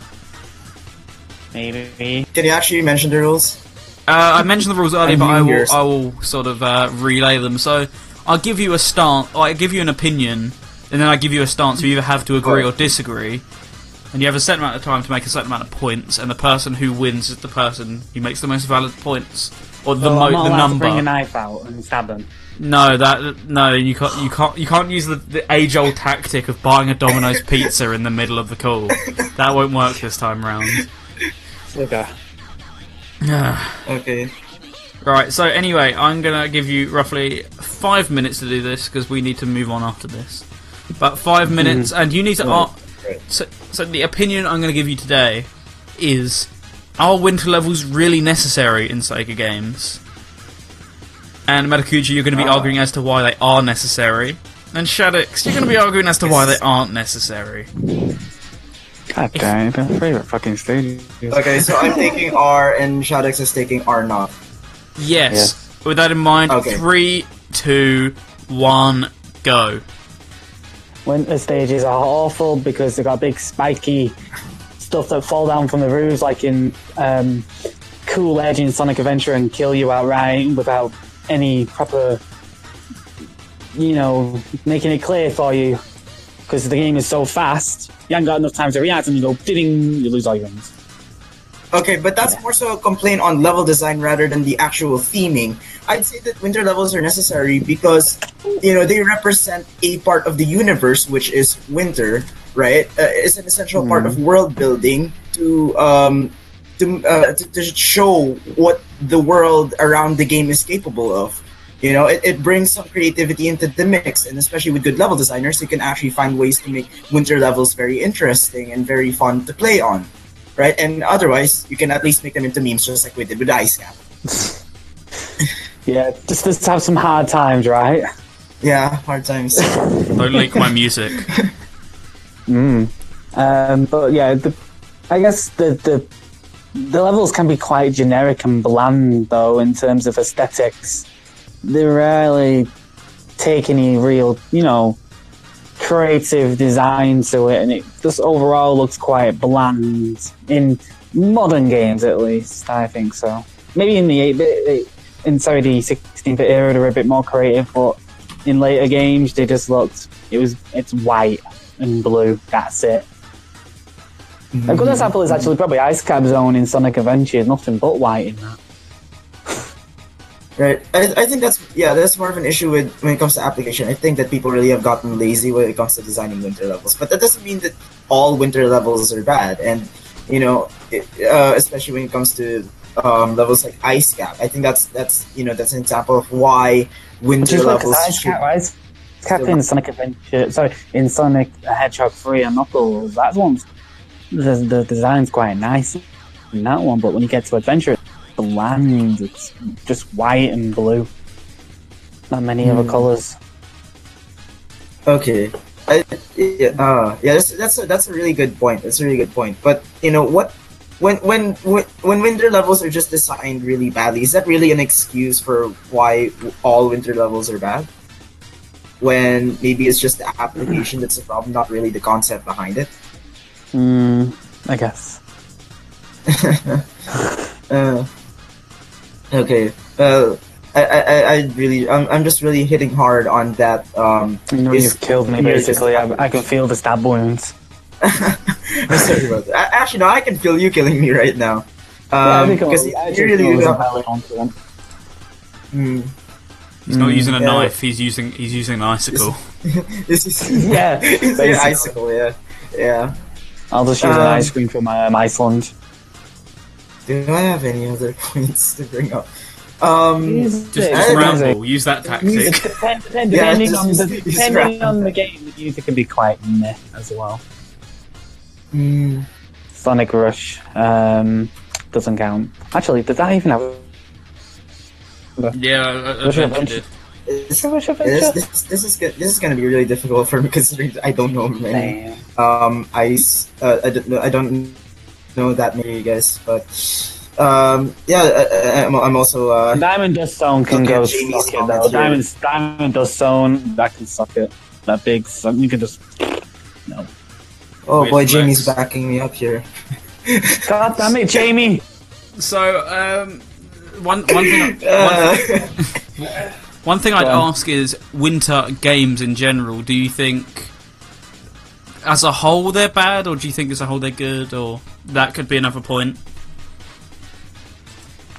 Maybe. Can you actually mention the rules? Uh, I mentioned the rules earlier, (laughs) but I will. I will sort of uh, relay them. So I'll give you a stance, I give you an opinion, and then I give you a stance. You either have to agree or disagree, and you have a certain amount of time to make a certain amount of points. And the person who wins is the person who makes the most valid points, or the Well, I'm mo- not the allowed to bring a number. knife out and stab him. No, that no, you can't. You can't. You can't use the, the age-old tactic of buying a Domino's (laughs) pizza in the middle of the call. That won't work this time round. Okay. Okay. Right, so anyway, I'm gonna give you roughly five minutes to do this because we need to move on after this. But five minutes, and you need to. Ar- so, so the opinion I'm gonna give you today is: Are winter levels really necessary in Sega games? And Metakuchi, you're gonna be Ah. arguing as to why they are necessary. And Shaddix, you're gonna be arguing as to why they aren't necessary. God damn it. My favorite fucking stage. Okay, so I'm taking R and Shadox is taking R not. Yes. With that in mind, Okay. three, two, one, go. Winter stages are awful because they've got big spiky stuff that fall down from the roofs, like in um, Cool Edge in Sonic Adventure, and kill you outright without any proper, you know, making it clear for you. Because the game is so fast, you haven't got enough time to react, and you go, ding, you lose all your rings. Okay, but that's more so a complaint on level design rather than the actual theming. I'd say that winter levels are necessary because, you know, they represent a part of the universe, which is winter, right? Uh, it's an essential part of world building to um, to, uh, to to show what the world around the game is capable of. You know, it, it brings some creativity into the mix, and especially with good level designers, you can actually find ways to make winter levels very interesting and very fun to play on, right? And otherwise, you can at least make them into memes, just like we did with Ice Cap. (laughs) Yeah, just, just have some hard times, right? Yeah, hard times. (laughs) Don't leak my music. Um, but yeah, the, I guess the, the the levels can be quite generic and bland, though, in terms of aesthetics. They rarely take any real, you know, creative design to it, and it just overall looks quite bland in modern games, at least. I think so. Maybe in the eight bit, in sorry, the sixteen bit era, they're a bit more creative, but in later games, they just looked. It was it's white and blue. That's it. A good mm. example is actually probably Ice Cap Zone in Sonic Adventure. Nothing but white in that. Right. I, I think that's yeah, that's more of an issue with when it comes to application. I think that people really have gotten lazy when it comes to designing winter levels. But that doesn't mean that all winter levels are bad. And you know, it, uh, especially when it comes to um, levels like Ice Cap, I think that's that's you know that's an example of why winter Just like levels Ice. Cap, Ice Cap in Sonic Adventure. Sorry, in Sonic Hedgehog Three and Knuckles. That one's the the design's quite nice in that one, but when you get to Adventure, bland. It's just white and blue. Not many other colours. Okay. I, yeah, uh, yeah, that's that's a, that's a really good point. That's a really good point. But you know what? When when when when winter levels are just designed really badly, is that really an excuse for why all winter levels are bad? When maybe it's just the application that's the problem, not really the concept behind it. Mm, I guess. (laughs) Uh, okay. Uh, I, I, I- I really, I'm, I'm just really hitting hard on that. Um, you know, you've killed me basically. I, I can feel the stab wounds. (laughs) I'm sorry about that. Actually, no, I can feel you killing me right now. Yeah, Um, think I'm- because you think really I was do. valid onto. Hmm. He's not using a Yeah. knife. He's using he's using an icicle. (laughs) This is (laughs) Yeah, it's an icicle. Yeah, yeah. I'll just use an Um, ice cream for my um, Iceland. Do I have any other (laughs) points to bring up? Um, Just, I just don't ramble. Use that tactic. (laughs) Depend, depend, Yeah, depending just- on the just- just depending on the game, the music can be quite meh as well. hmm, Sonic Rush um, doesn't count. Actually, did that even have? yeah, uh, Which Adventure one? did. this, this, this is go- this is gonna be really difficult for me (laughs) considering I don't know many. Damn. Um, I s- uh, I don't know I don't know that many guys, but um, yeah, I, I, I'm, I'm also uh, Diamond Dust Zone can go Jamie's suck it though. Diamond Diamond Dust Zone that can suck it. That big, so you can just. No. oh Wait, boy, Lex. Jamie's backing me up here. God damn it, Jamie! So, um, one one thing (laughs) Uh, one, one thing I'd ask is winter games in general. Do you think, as a whole, they're bad, or do you think as a whole they're good, or that could be another point?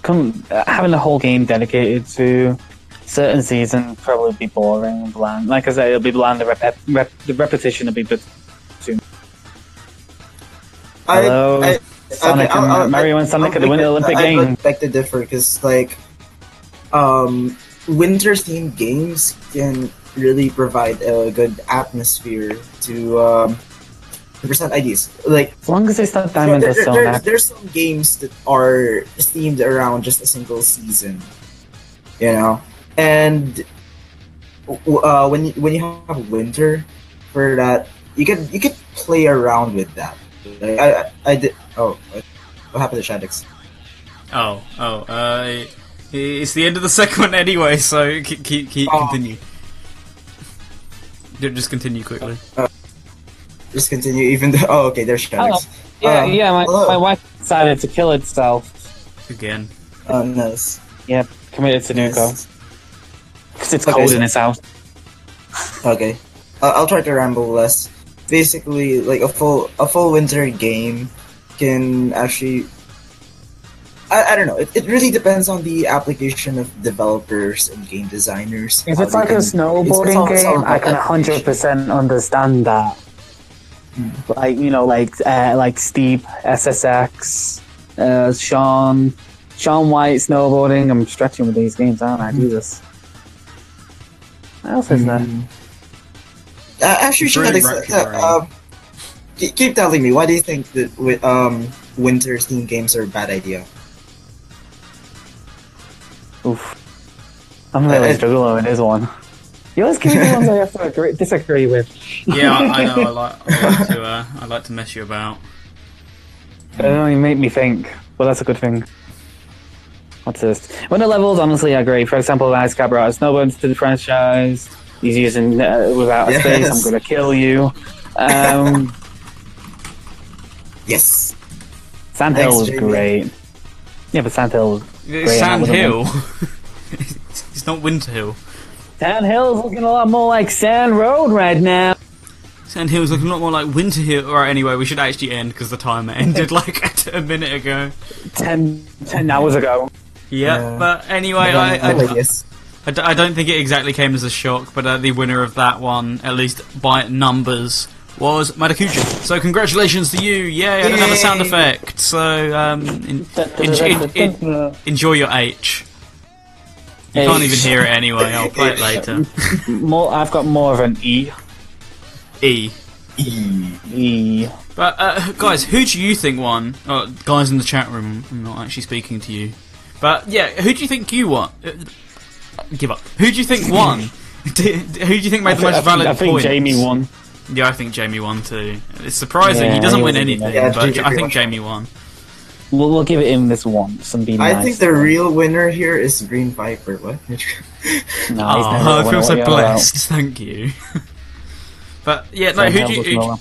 Come, uh, having the whole game dedicated to certain season probably be boring and bland. Like I said, it'll be bland. The, rep- rep- the repetition will be bit I, Hello, I, Sonic I'll- and I'll- Mario and I'll Sonic at the Winter Olympic Games. I beg to differ because like um winter themed games can really provide a good atmosphere to um to present ideas like As long as it's not there, Diamond there- Dust Zone, there's, there's some games that are themed around just a single season you know and uh, when you, when you have winter for that you could you can play around with that like, I, I I did oh what happened to Shaddix Oh, oh, uh, it's the end of the (laughs) second one anyway, so keep, keep, keep Oh. continue. Ju- Just continue quickly. just continue even though oh okay there's Hello. Shaddix Yeah, Um, yeah. My, hello. my wife decided to kill itself. Again. Uh, nice. Yeah, committed to Nuko Yes. because it's Okay, cold so- in his house. Okay, uh, I'll try to ramble less. Basically, like a full a full winter game can actually. I, I don't know. It, it really depends on the application of developers and game designers. If it's they like a can- it's- it's all- snowboarding game, I can hundred percent understand that. Like you know, like uh, like Steep, SSX, uh, Sean, Shaun White snowboarding. I'm stretching with these games, aren't I? Jesus. What else is there? Uh, actually, It's really Shaddix, uh, right? um, ke- keep telling me why do you think that um, winter theme games are a bad idea? Oof. I'm really Uh, struggling with this one. You always give me the ones I have to agree, disagree with. Yeah, I, I know. I (laughs) like, I like to. Uh, I like to mess you about. They don't even make me think, Well, that's a good thing. What's this? When the levels, honestly, I agree. For example, Ice Cap brought Snowbones to the franchise. He's using uh, without a space. I'm gonna kill you. Um, Yes. Sandhill Thanks, was Jamie. great. Yeah, but Sandhill. It's Sand that was a Hill. (laughs) it's not Winter Hill. Sandhill is looking a lot more like Sand Road right now. Sand Hill's looking a lot more like Winter Hill. Alright, anyway, we should actually end because the timer ended (laughs) like a minute ago. 10, 10 hours ago. Yeah, Yeah. but anyway, I, I, like yes. I d- I don't think it exactly came as a shock, but uh, the winner of that one, at least by numbers, was Matakuchi. So congratulations to you! Yay! I don't have a sound effect, so um, in, en- en- enjoy your H. You can't even hear it anyway. I'll play it later. (laughs) More, I've got more of an E. E. E. E. But uh, guys, who do you think won? Oh, guys in the chat room, I'm not actually speaking to you. But yeah, who do you think you won? Uh, give up. Who do you think won? (laughs) (laughs) Who do you think made the I, most think- valid I think points? Jamie won. Yeah, I think Jamie won too. It's surprising Yeah, he doesn't he win was a anything, Yeah, but Jamie I think won. Jamie won. We'll, we'll give it him this once and be nice. I think the real winner here is Green Viper. (laughs) What? No, he's Oh, never I won feel what so you're about. blessed. (laughs) Thank you. but yeah, no. Who do you, who,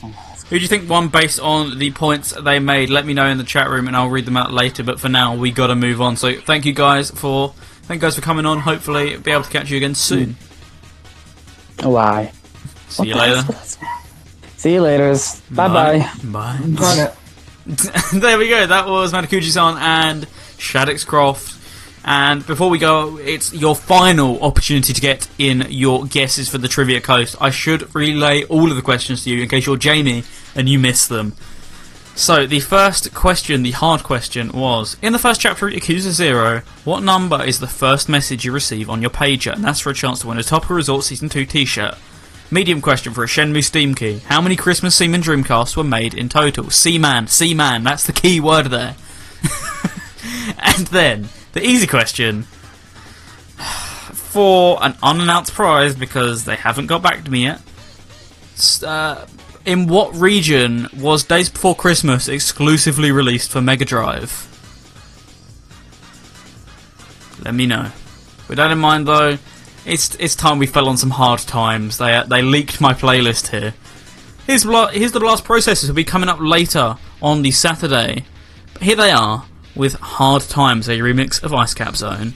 who do you think won based on the points they made? Let me know in the chat room, and I'll read them out later. But for now, we got to move on. So thank you guys for thank you guys for coming on. Hopefully, be able to catch you again soon. Mm. Why? See you later. See you later. Bye bye. Bye. Gonna- (laughs) there we go. That was Matakuchi-san and Shaddix Croft. And before we go, it's your final opportunity to get in your guesses for the Trivia Coast. I should relay all of the questions to you in case you're Jamie and you miss them. So, the first question, the hard question, was In the first chapter of Yakuza Zero, what number is the first message you receive on your pager? And that's for a chance to win a Top Resort Season 2 t shirt. Medium question for a Shenmue Steam key. How many Christmas Seaman Dreamcasts were made in total? Seaman, Seaman, that's the key word there. (laughs) and then, the easy question (sighs) for an unannounced prize because they haven't got back to me yet. Uh, in what region was Daze Before Christmas exclusively released for Mega Drive? Let me know. With that in mind, though, it's it's time we fell on some hard times. They uh, they leaked my playlist here. Here's here's the Blast Processors will be coming up later on the Saturday. But here they are with Hard Times, a remix of Ice Cap Zone.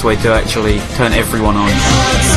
Best way to actually turn everyone on.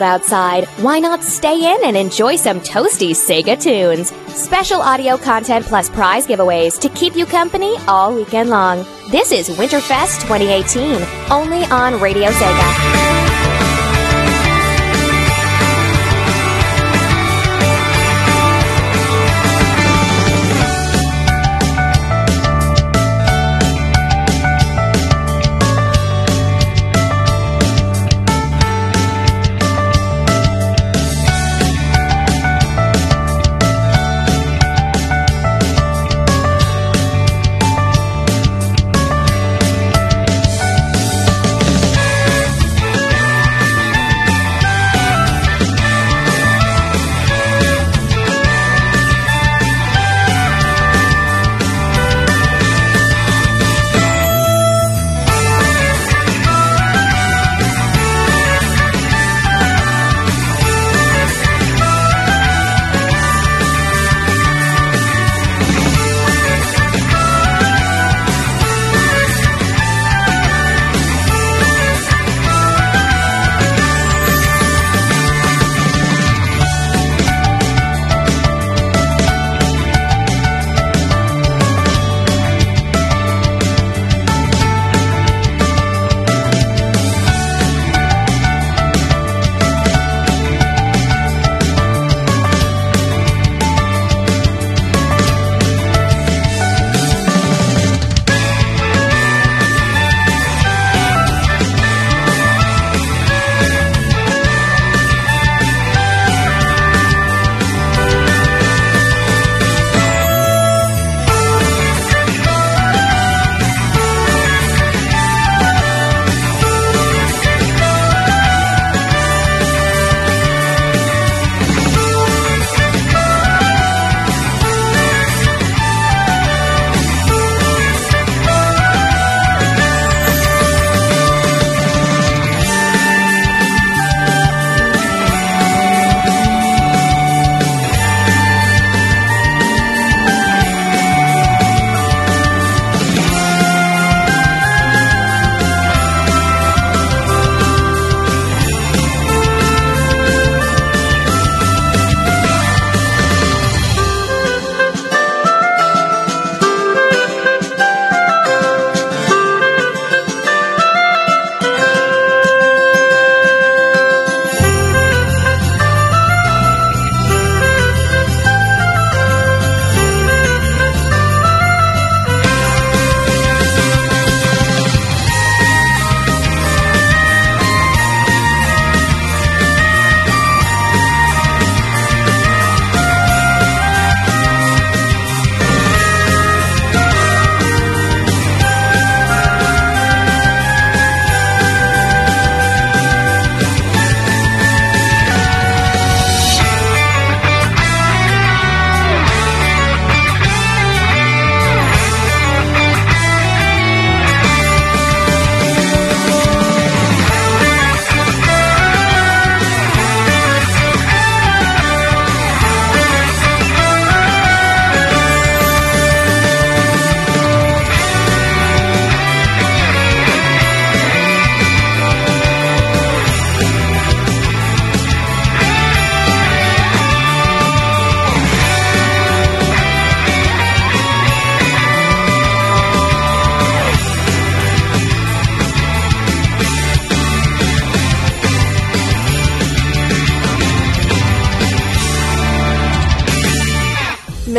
Cold outside. Why not stay in and enjoy some toasty Sega tunes? Special audio content plus prize giveaways to keep you company all weekend long. This is Winterfest 2018, only on Radio Sega.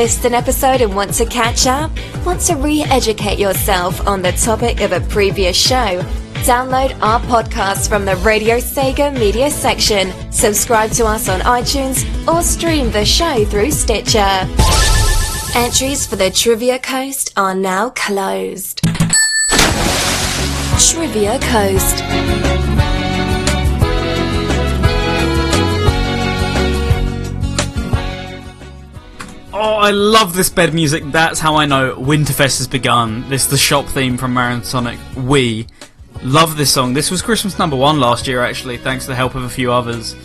Missed an episode and want to catch up? Want to re educate yourself on the topic of a previous show? Download our podcast from the Radio Sega media section, subscribe to us on iTunes, or stream the show through Stitcher. Entries for the Trivia Coast are now closed. Trivia Coast. Oh, I love this bed music. That's how I know Winterfest has begun. This is the shop theme from Mario Sonic Wii. Love this song. This was Christmas number one last year, actually, thanks to the help of a few others.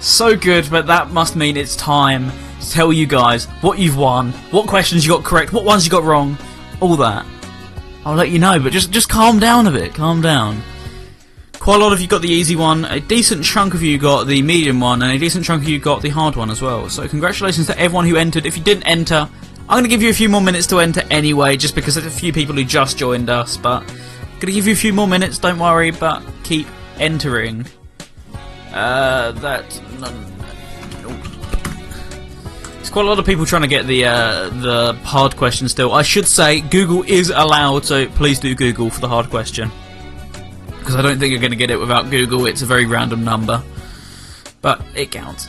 So good, but that must mean it's time to tell you guys what you've won, what questions you got correct, what ones you got wrong, all that. I'll let you know, but just just calm down a bit. Calm down. Quite a lot of you got the easy one, a decent chunk of you got the medium one, and a decent chunk of you got the hard one as well. So congratulations to everyone who entered. If you didn't enter, I'm going to give you a few more minutes to enter anyway, just because there's a few people who just joined us, but I'm going to give you a few more minutes, don't worry, but keep entering. Uh, that... No, nope. There's quite a lot of people trying to get the uh, the hard question still. I should say Google is allowed, so please do Google for the hard question because I don't think you're going to get it without Google. It's a very random number, but it counts.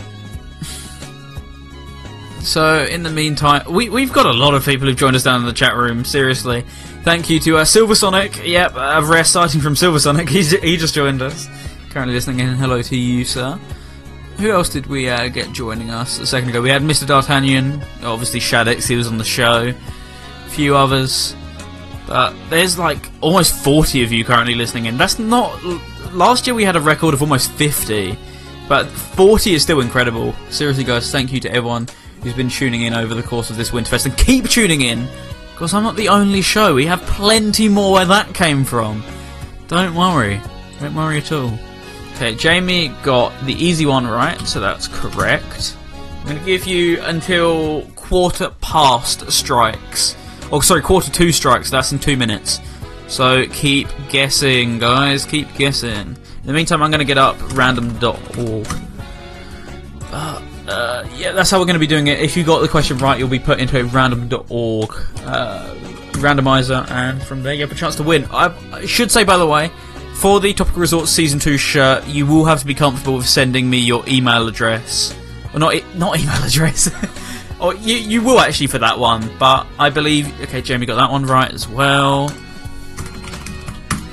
(laughs) so, in the meantime, we, we've got a lot of people who've joined us down in the chat room. Seriously, thank you to uh, Silver Sonic. Yep, a rare sighting from Silver Sonic. (laughs) He's, he just joined us. Currently listening in. Hello to you, sir. Who else did we uh, get joining us a second ago? We had Mr. D'Artagnan, obviously Shaddix, he was on the show. A few others. But there's like almost 40 of you currently listening in. That's not. Last year we had a record of almost 50, but 40 is still incredible. Seriously, guys, thank you to everyone who's been tuning in over the course of this Winterfest, and keep tuning in because I'm not the only show. We have plenty more where that came from. Don't worry, don't worry at all. Okay, Jamie got the easy one right, so that's correct. I'm going to give you until quarter past strikes. Oh, sorry, quarter to strikes. That's in two minutes. So keep guessing, guys. Keep guessing. In the meantime, I'm going to get up random.org. Uh, uh, yeah, that's how we're going to be doing it. If you got the question right, you'll be put into a random.org uh, randomizer, and from there you have a chance to win. I, I should say, by the way, for the Topical Resorts Season 2 shirt, you will have to be comfortable with sending me your email address. Well, not, e- not (laughs) email address. Oh, you, you will actually for that one, but I believe. Okay, Jamie got that one right as well.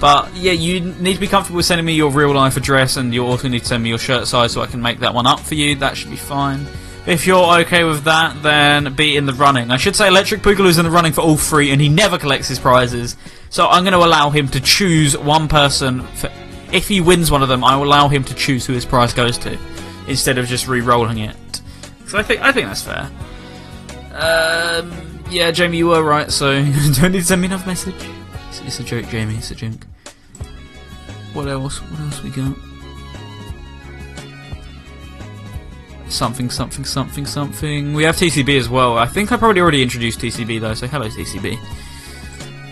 But yeah, you need to be comfortable with sending me your real life address, and you also need to send me your shirt size so I can make that one up for you. That should be fine. If you're okay with that, then be in the running. I should say Electric Boogaloo's in the running for all three, and he never collects his prizes. So I'm going to allow him to choose one person. For, if he wins one of them, I will allow him to choose who his prize goes to, instead of just re-rolling it. So I think I think that's fair. Um, yeah, Jamie, you were right, so (laughs) don't need to send me another message. It's, it's a joke, Jamie, it's a joke. What else? What else we got? Something, something, something, something. We have TCB as well. I think I probably already introduced TCB though, so hello TCB.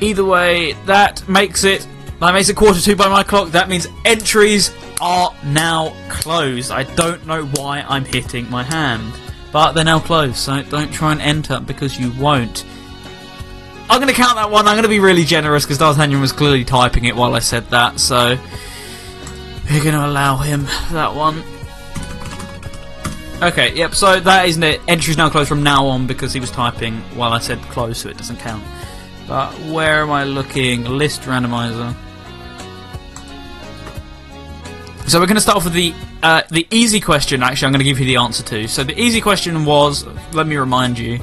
Either way, that makes it. That makes it quarter to by my clock. That means entries are now closed. I don't know why I'm hitting my hand. But they're now closed, so don't try and enter because you won't. I'm going to count that one. I'm going to be really generous because D'Artagnan was clearly typing it while I said that, so we're going to allow him that one. Okay, yep, so that isn't it. Entry's now closed from now on because he was typing while I said close, so it doesn't count. But where am I looking? List randomizer. So we're going to start off with the uh, the easy question. Actually, I'm going to give you the answer to. So the easy question was, let me remind you.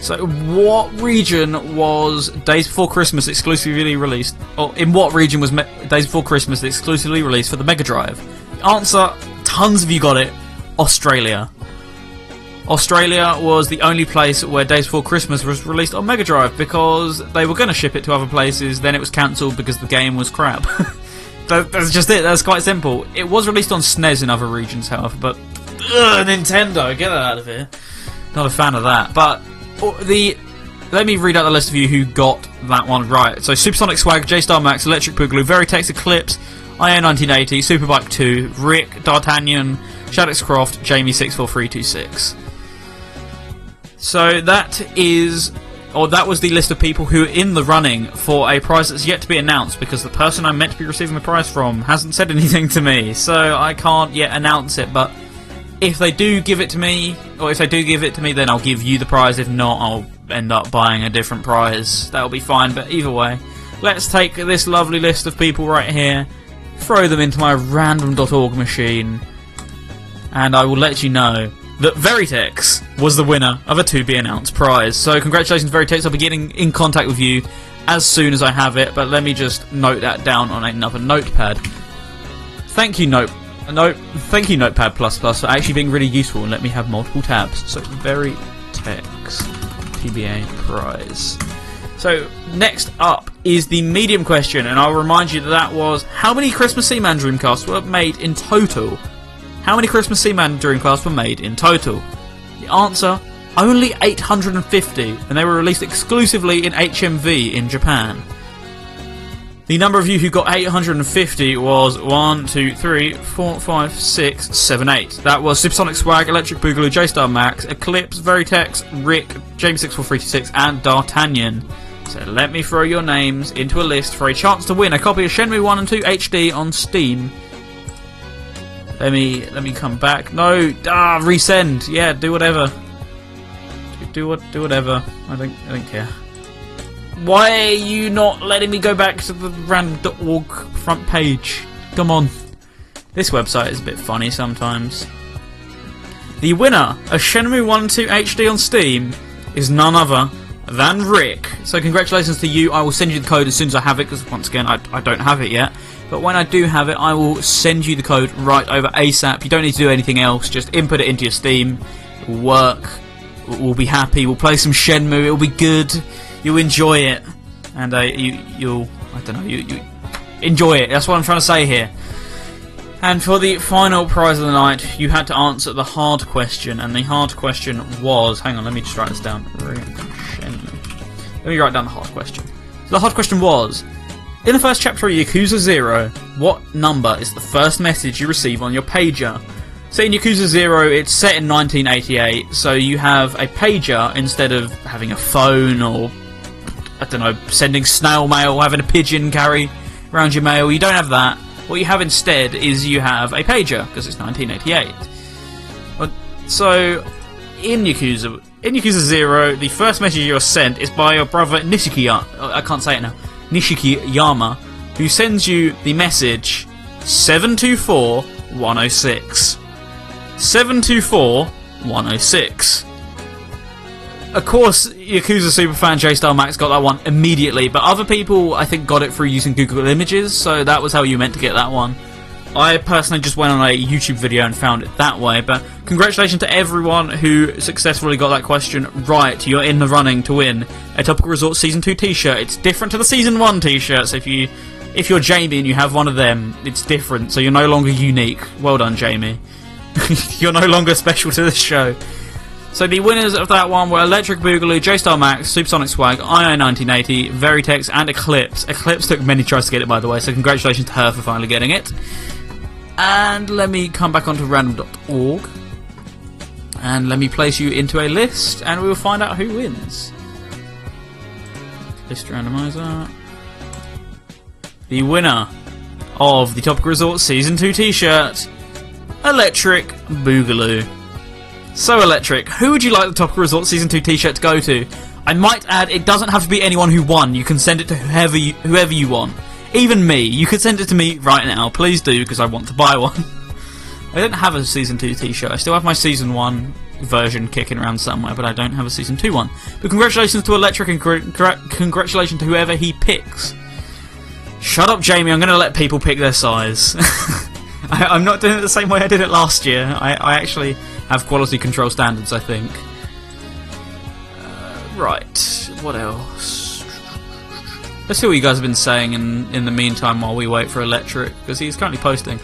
So what region was Daze Before Christmas exclusively released? Or in what region was Me- Daze Before Christmas exclusively released for the Mega Drive? Answer: Tons of you got it. Australia. Australia was the only place where Daze Before Christmas was released on Mega Drive because they were going to ship it to other places. Then it was cancelled because the game was crap. (laughs) that, that's just it. That's quite simple. It was released on SNES in other regions, however, but ugh, Nintendo, get that out of here. Not a fan of that. But oh, the let me read out the list of you who got that one right. So Supersonic Swag, J Star Max, Electric Boogaloo, Veritex Eclipse, IO 1980, Superbike 2, Rick, D'Artagnan, Shaddix Croft, Jamie 64326. So that is, or that was the list of people who are in the running for a prize that's yet to be announced because the person I'm meant to be receiving the prize from hasn't said (laughs) anything to me, so I can't yet announce it. But if they do give it to me, or if they do give it to me, then I'll give you the prize. If not, I'll end up buying a different prize. That'll be fine. But either way, let's take this lovely list of people right here, throw them into my random.org machine, and I will let you know that Veritex was the winner of a to be announced prize. So congratulations, Veritex. I'll be getting in contact with you as soon as I have it. But let me just note that down on another notepad. Thank you, Note. Note. Thank you, Notepad Plus Plus, for actually being really useful and let me have multiple tabs. So Veritex TBA prize. So next up is the medium question, and I'll remind you that that was how many Christmas Seaman Dreamcasts were made in total. How many Christmas Seaman Dreamcasts were made in total? The answer: only 850, and they were released exclusively in HMV in Japan. The number of you who got 850 was 1, 2, 3, 4, 5, 6, 7, 8. That was Supersonic Swag, Electric Boogaloo, J-Star Max, Eclipse, Veritex, Rick, James64326, and D'Artagnan. So let me throw your names into a list for a chance to win a copy of Shenmue 1 and 2 HD on Steam. Let me let me come back. No, ah, resend. Yeah, do whatever. Do, do what do whatever. I don't I don't care. Why are you not letting me go back to the random.org front page? Come on. This website is a bit funny sometimes. The winner of Shenmue 1 2 HD on Steam is none other than Rick. So congratulations to you. I will send you the code as soon as I have it because once again I, I don't have it yet. But when I do have it, I will send you the code right over ASAP. You don't need to do anything else. Just input it into your Steam. It will work. We'll be happy. We'll play some Shenmue. It'll be good. You'll enjoy it, and uh, you you'll I don't know you, you enjoy it. That's what I'm trying to say here. And for the final prize of the night, you had to answer the hard question, and the hard question was. Hang on, let me just write this down. Let me write down the hard question. So the hard question was. In the first chapter of Yakuza 0, what number is the first message you receive on your pager? So in Yakuza 0, it's set in 1988, so you have a pager instead of having a phone or, I don't know, sending snail mail, having a pigeon carry around your mail. You don't have that. What you have instead is you have a pager, because it's 1988. But- So, in Yakuza, in Yakuza 0, the first message you're sent is by your brother Nishiki, I can't say it now, Nishiki Yama, who sends you the message 724 106. 724 106. Of course, Yakuza superfan J Star Max got that one immediately, but other people I think got it through using Google Images, so that was how you meant to get that one. I personally just went on a YouTube video and found it that way, but congratulations to everyone who successfully got that question right. You're in the running to win a Topical Resort Season 2 t-shirt. It's different to the Season 1 t-shirt, so if you if you're Jamie and you have one of them, it's different, so you're no longer unique. Well done, Jamie. (laughs) you're no longer special to this show. So the winners of that one were Electric Boogaloo, J-Star Max, Supersonic Swag, IO1980, Veritex, and Eclipse. Eclipse took many tries to get it, by the way, so congratulations to her for finally getting it. And let me come back onto random.org. And let me place you into a list, and we will find out who wins. List randomizer. The winner of the Topic Resort Season 2 t shirt, Electric Boogaloo. So, Electric, who would you like the Topical Resort Season 2 t shirt to go to? I might add, it doesn't have to be anyone who won. You can send it to whoever you, whoever you want. Even me. You could send it to me right now. Please do, because I want to buy one. (laughs) I don't have a Season 2 t shirt. I still have my Season 1 version kicking around somewhere, but I don't have a Season 2 one. But congratulations to Electric and congr- congr- congratulations to whoever he picks. Shut up, Jamie. I'm going to let people pick their size. (laughs) I, I'm not doing it the same way I did it last year. I, I actually have quality control standards, I think. Uh, right. What else? Let's see what you guys have been saying in, in the meantime while we wait for Electric, because he's currently posting.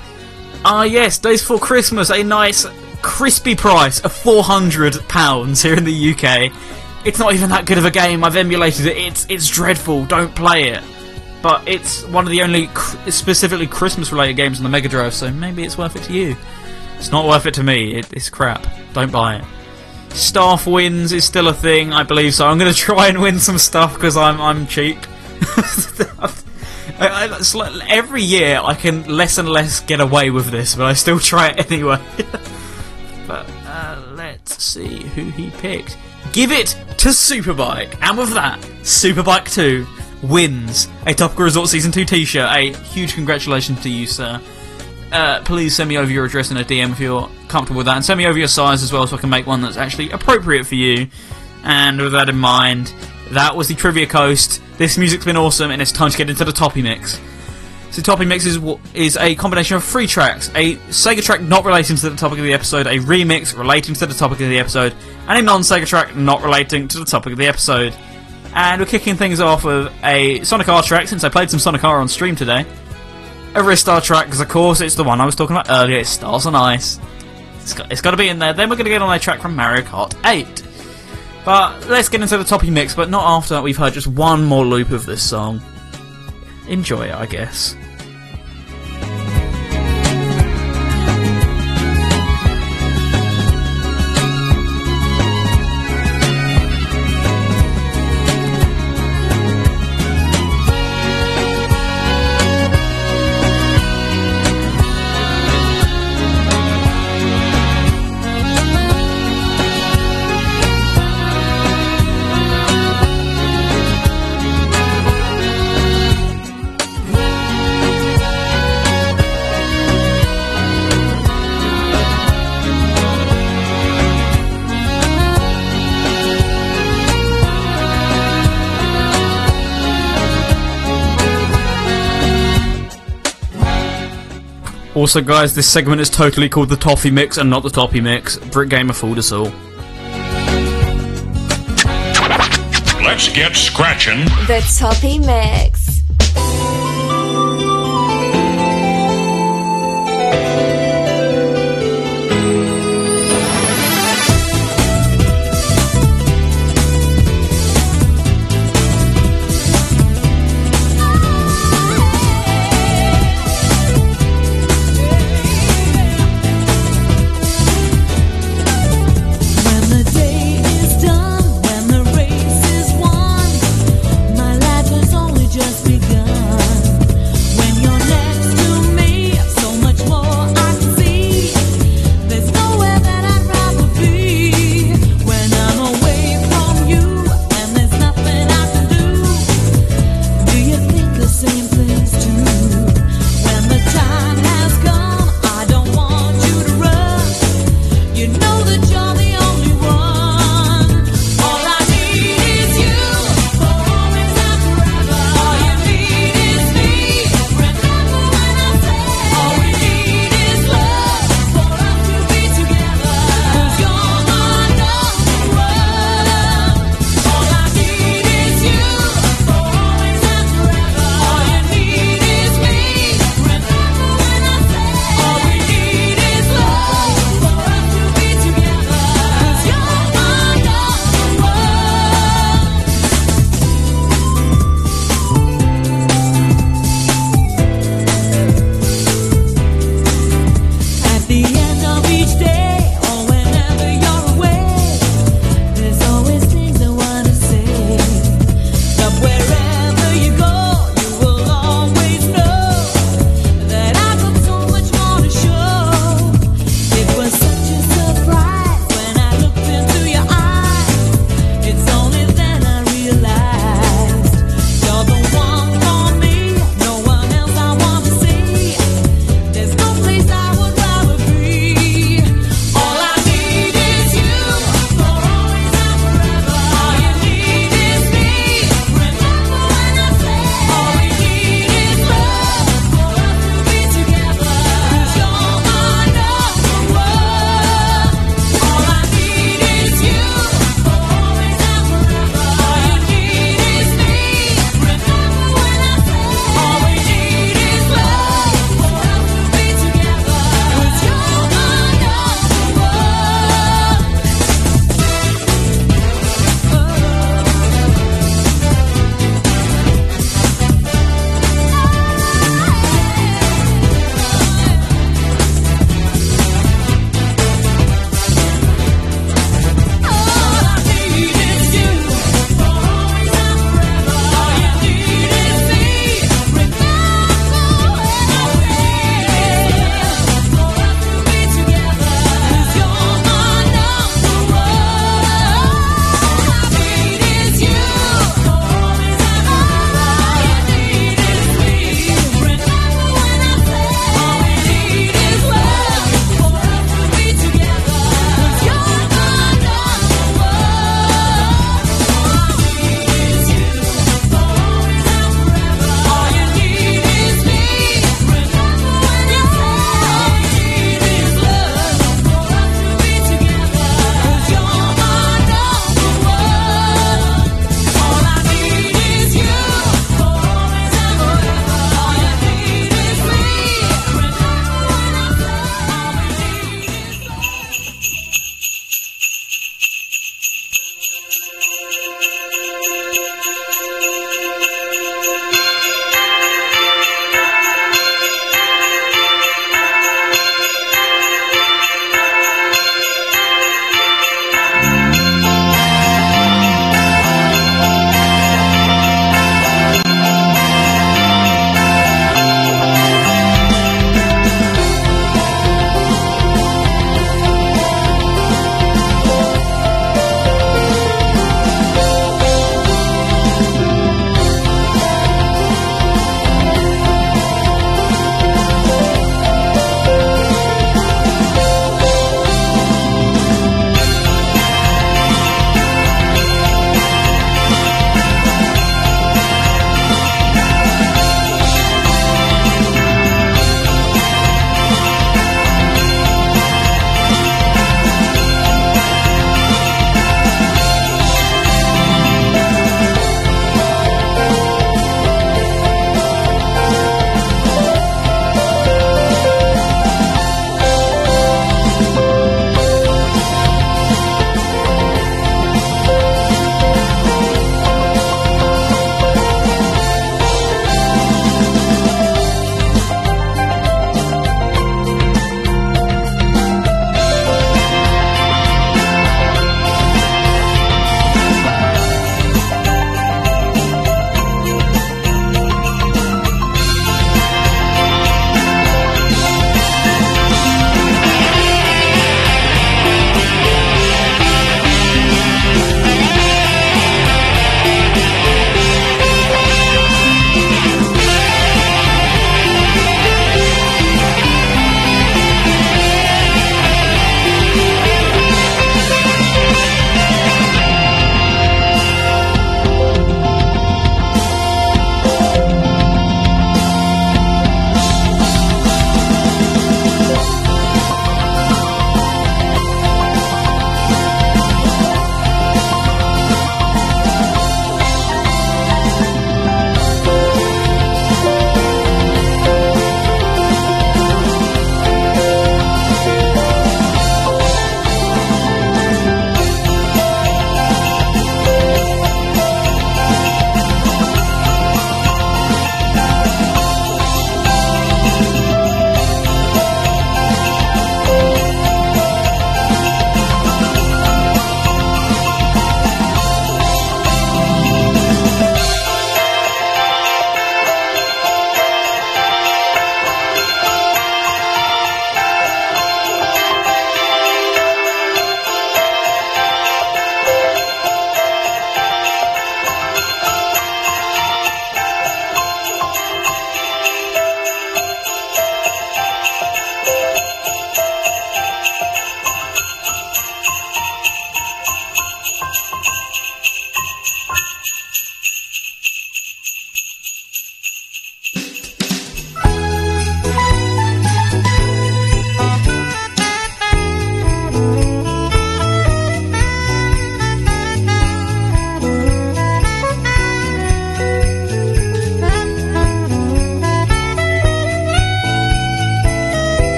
Ah, yes, Daze Before Christmas, a nice crispy price of £400 here in the UK. It's not even that good of a game. I've emulated it. It's it's dreadful. Don't play it. But it's one of the only cr- specifically Christmas related games on the Mega Drive, so maybe it's worth it to you. It's not worth it to me. It, it's crap. Don't buy it. staff wins is still a thing, I believe so. I'm going (laughs) to try and win some stuff because I'm I'm cheap. (laughs) I, I, like every year I can less and less get away with this, but I still (laughs) try it anyway. (laughs) but uh, let's see who he picked. Give it to Superbike, and with that, Superbike 2 wins a Topical Resort Season 2 t-shirt. A huge congratulations to you, sir. Uh, please send me over your address in a DM if you're comfortable with that, and send me over your size as well so I can make one that's actually appropriate for you. And with that in mind, that was the Trivia Coast. This music's been awesome, and it's time to get into the Toppy Mix. So Toppy Mix is, is a combination of three tracks. A Sega track not relating to the topic of the episode, a remix relating to the topic of the episode, and a non-Sega track not relating to the topic of the episode. And we're kicking things off with a Sonic R track, since I played some Sonic R on stream today. A Ristar track, because of course it's the one I was talking about earlier, it's Stars on Ice. It's got, it's got to be in there. Then we're going to get on a track from Mario Kart 8. But let's get into the toppy mix, but not after we've heard just one more loop of this song. Enjoy it, I guess. Also, guys, this segment is totally called the Toffee Mix and not the Toppy Mix. Brick Gamer fooled us all. Let's get scratching. The Toppy Mix.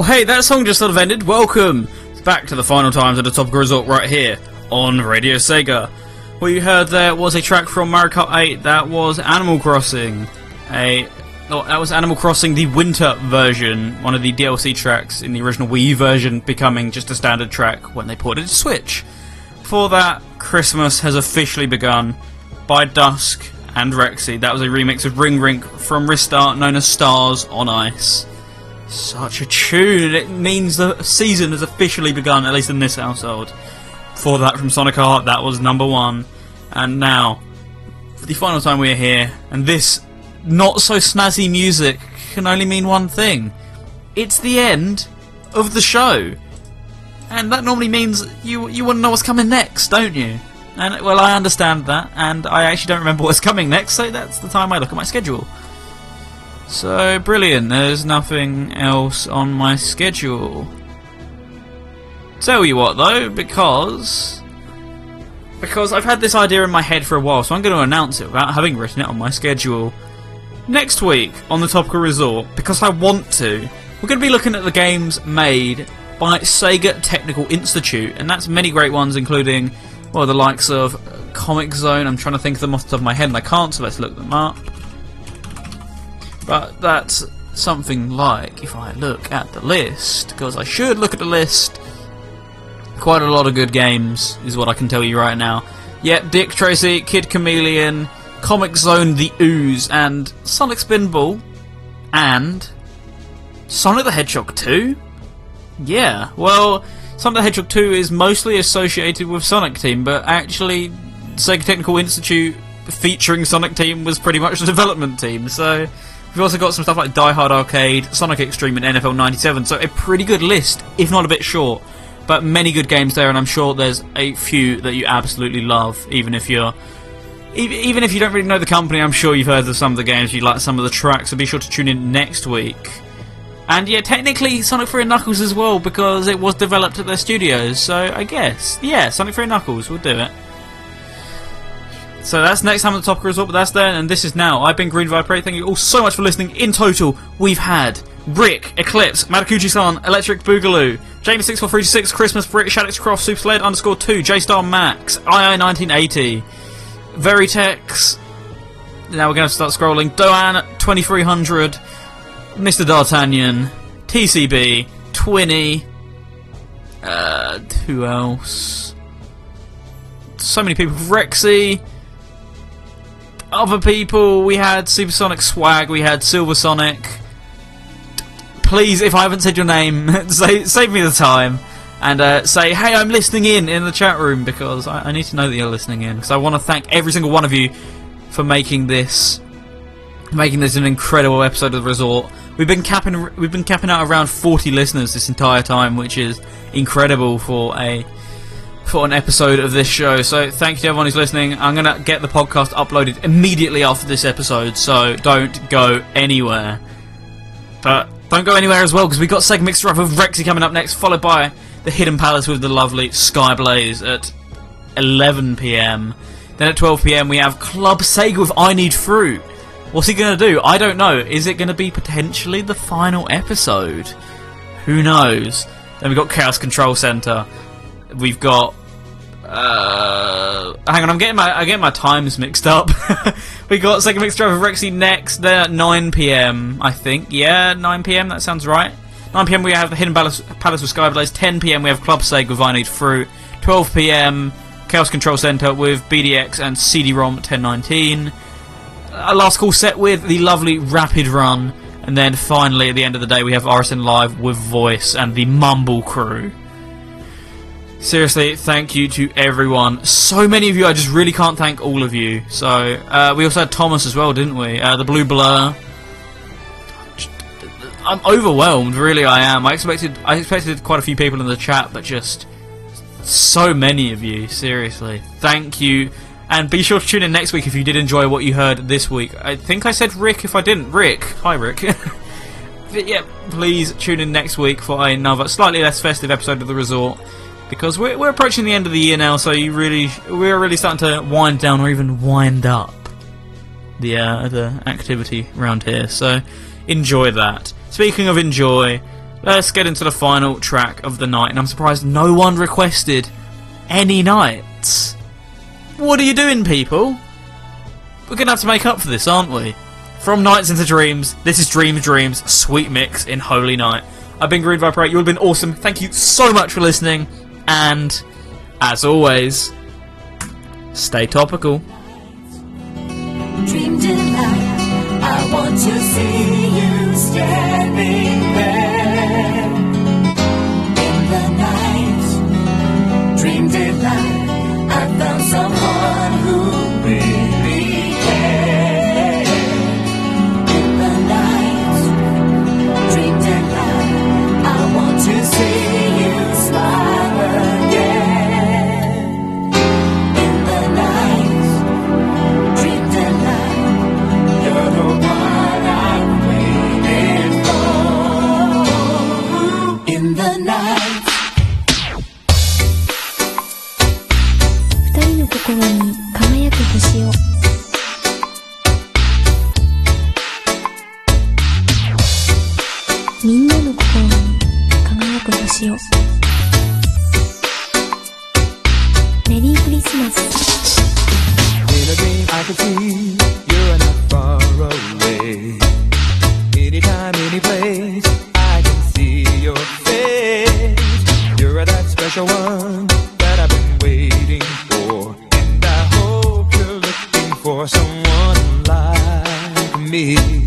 Oh, hey, that song just sort of ended. Welcome back to the final times at the Topical Resort right here on Radio Sega. What you heard there was a track from Mario Kart 8 that was Animal Crossing. A oh, that was Animal Crossing the Winter version, one of the DLC tracks in the original Wii version, becoming just a standard track when they ported it to Switch. For that, Christmas has officially begun by Dusk and Rexy. That was a remix of Ring Rink from Ristar, known as Stars on Ice. Such a tune. It means the season has officially begun, at least in this household. For that from Sonic Heart, that was number one. And now, for the final time we are here, and this not so snazzy music can only mean one thing. It's the end of the show. And that normally means you you want to know what's coming next, don't you? And well, I understand that, and I actually don't remember what's coming next, so that's the time I look at my schedule. So brilliant. There's nothing else on my schedule. Tell you what, though, because because I've had this idea in my head for a while, so I'm going to announce it without having written it on my schedule. Next week on the Topical Resort, because I want to, we're going to be looking at the games made by Sega Technical Institute, and that's many great ones, including well the likes of Comix Zone. I'm trying to think of them off the top of my head, and I can't, so let's look them up. But that's something like, if I look at the list, because I should look at the list, quite a lot of good games, is what I can tell you right now. Yep, Dick Tracy, Kid Chameleon, Comix Zone The Ooze, and Sonic Spinball, and Sonic the Hedgehog 2? Yeah, well, Sonic the Hedgehog 2 is mostly associated with Sonic Team, but actually, Sega Technical Institute featuring Sonic Team was pretty much the (laughs) development team, so we've also got some stuff like Die Hard Arcade, Sonic X-treme, and NFL 97, so a pretty good list, if not a bit short. But many good games there, and I'm sure there's a few that you absolutely love, even if you're. Even if you don't really know the company, I'm sure you've heard of some of the games, you like some of the tracks, so be sure to tune in next week. And yeah, technically Sonic 3 and Knuckles as well, because it was developed at their studios, so I guess. Yeah, Sonic 3 and Knuckles, we'll do it. So that's next time on the Top Resort, but that's then, and this is now. I've been Green Viper. Thank you all so much for listening. In total, we've had Rick, Eclipse, Matakuchi-san, Electric Boogaloo, Jamie6436, Christmas Brick, Shadows Croft, Super Sled underscore 2, J-Star Max, II1980, Veritex, now we're going to start scrolling, Doan 2300, Mr. D'Artagnan, TCB, Twinny, uh, who else? So many people. Rexy, other people. We had Supersonic Swag, we had Silver Sonic. Please, if I haven't said your name, (laughs) say, save me the time and uh, say, hey, I'm listening in in the chat room because I, I need to know that you're listening in because I want to thank every single one of you for making this making this an incredible episode of the resort. We've been capping we've been capping out around 40 listeners this entire time, which is incredible for a for an episode of this show. So thank you to everyone who's listening. I'm gonna get the podcast uploaded immediately after this episode, so don't go anywhere. But don't go anywhere as well because we've got Mixed Up with Rexy coming up next, followed by the Hidden Palace with the lovely Skyblaze at 11 p.m. Then at 12 p.m. we have Club Sega with I Need Fruit. What's he gonna do? I don't know. Is it gonna be potentially the final episode? Who knows? Then we've got Chaos Control Center. We've got. Uh, hang on, I'm getting my I'm getting my times mixed up. (laughs) we got Second Mixed Driver Rexy next. They're at 9 p.m. I think. Yeah, 9 p.m. That sounds right. 9 p.m. we have the Hidden Palace, Palace with Skyblaze. 10 p.m. we have Club Sega with I Fruit. 12 p.m. Chaos Control Center with BDX and CD-ROM 1019 a last call set with the lovely Rapid Run, and then finally at the end of the day we have RSN Live with Voice and the Mumble crew. Seriously, thank you to everyone. So many of you, I just really can't thank all of you. So uh, we also had Thomas as well, didn't we? Uh, the Blue Blur. I'm overwhelmed, really. I am. I expected, I expected quite a few people in the chat, but just so many of you. Seriously, thank you. And be sure to tune in next week if you did enjoy what you heard this week. I think I said Rick if I didn't. Rick. Hi, Rick. (laughs) but yeah, please tune in next week for another slightly less festive episode of The Resort. Because we're, we're approaching the end of the year now, so you really we're really starting to wind down or even wind up the uh, the activity around here. So enjoy that. Speaking of enjoy, Let's get into the final track of the night, and I'm surprised no one requested any nights. What are you doing, people? We're gonna have to make up for this, aren't we? From Nights into Dreams, this is Dreams Dreams, Sweet Mix in Holy Night. I've been Green Viper 8, you've been awesome. Thank you so much for listening, and as always, stay topical. 輝く星をメリークリスマス In a dream, I can see you're not far away. Anytime, any place, I can see your face. You're that special one that I've been waiting for. And I hope you're looking for someone like me.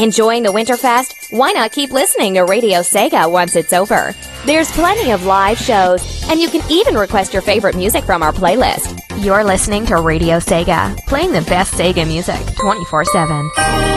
Enjoying the Winterfest? Why not keep listening to Radio Sega once it's over? There's plenty of live shows, and you can even request your favorite music from our playlist. You're listening to Radio Sega, playing the best Sega music 24 7.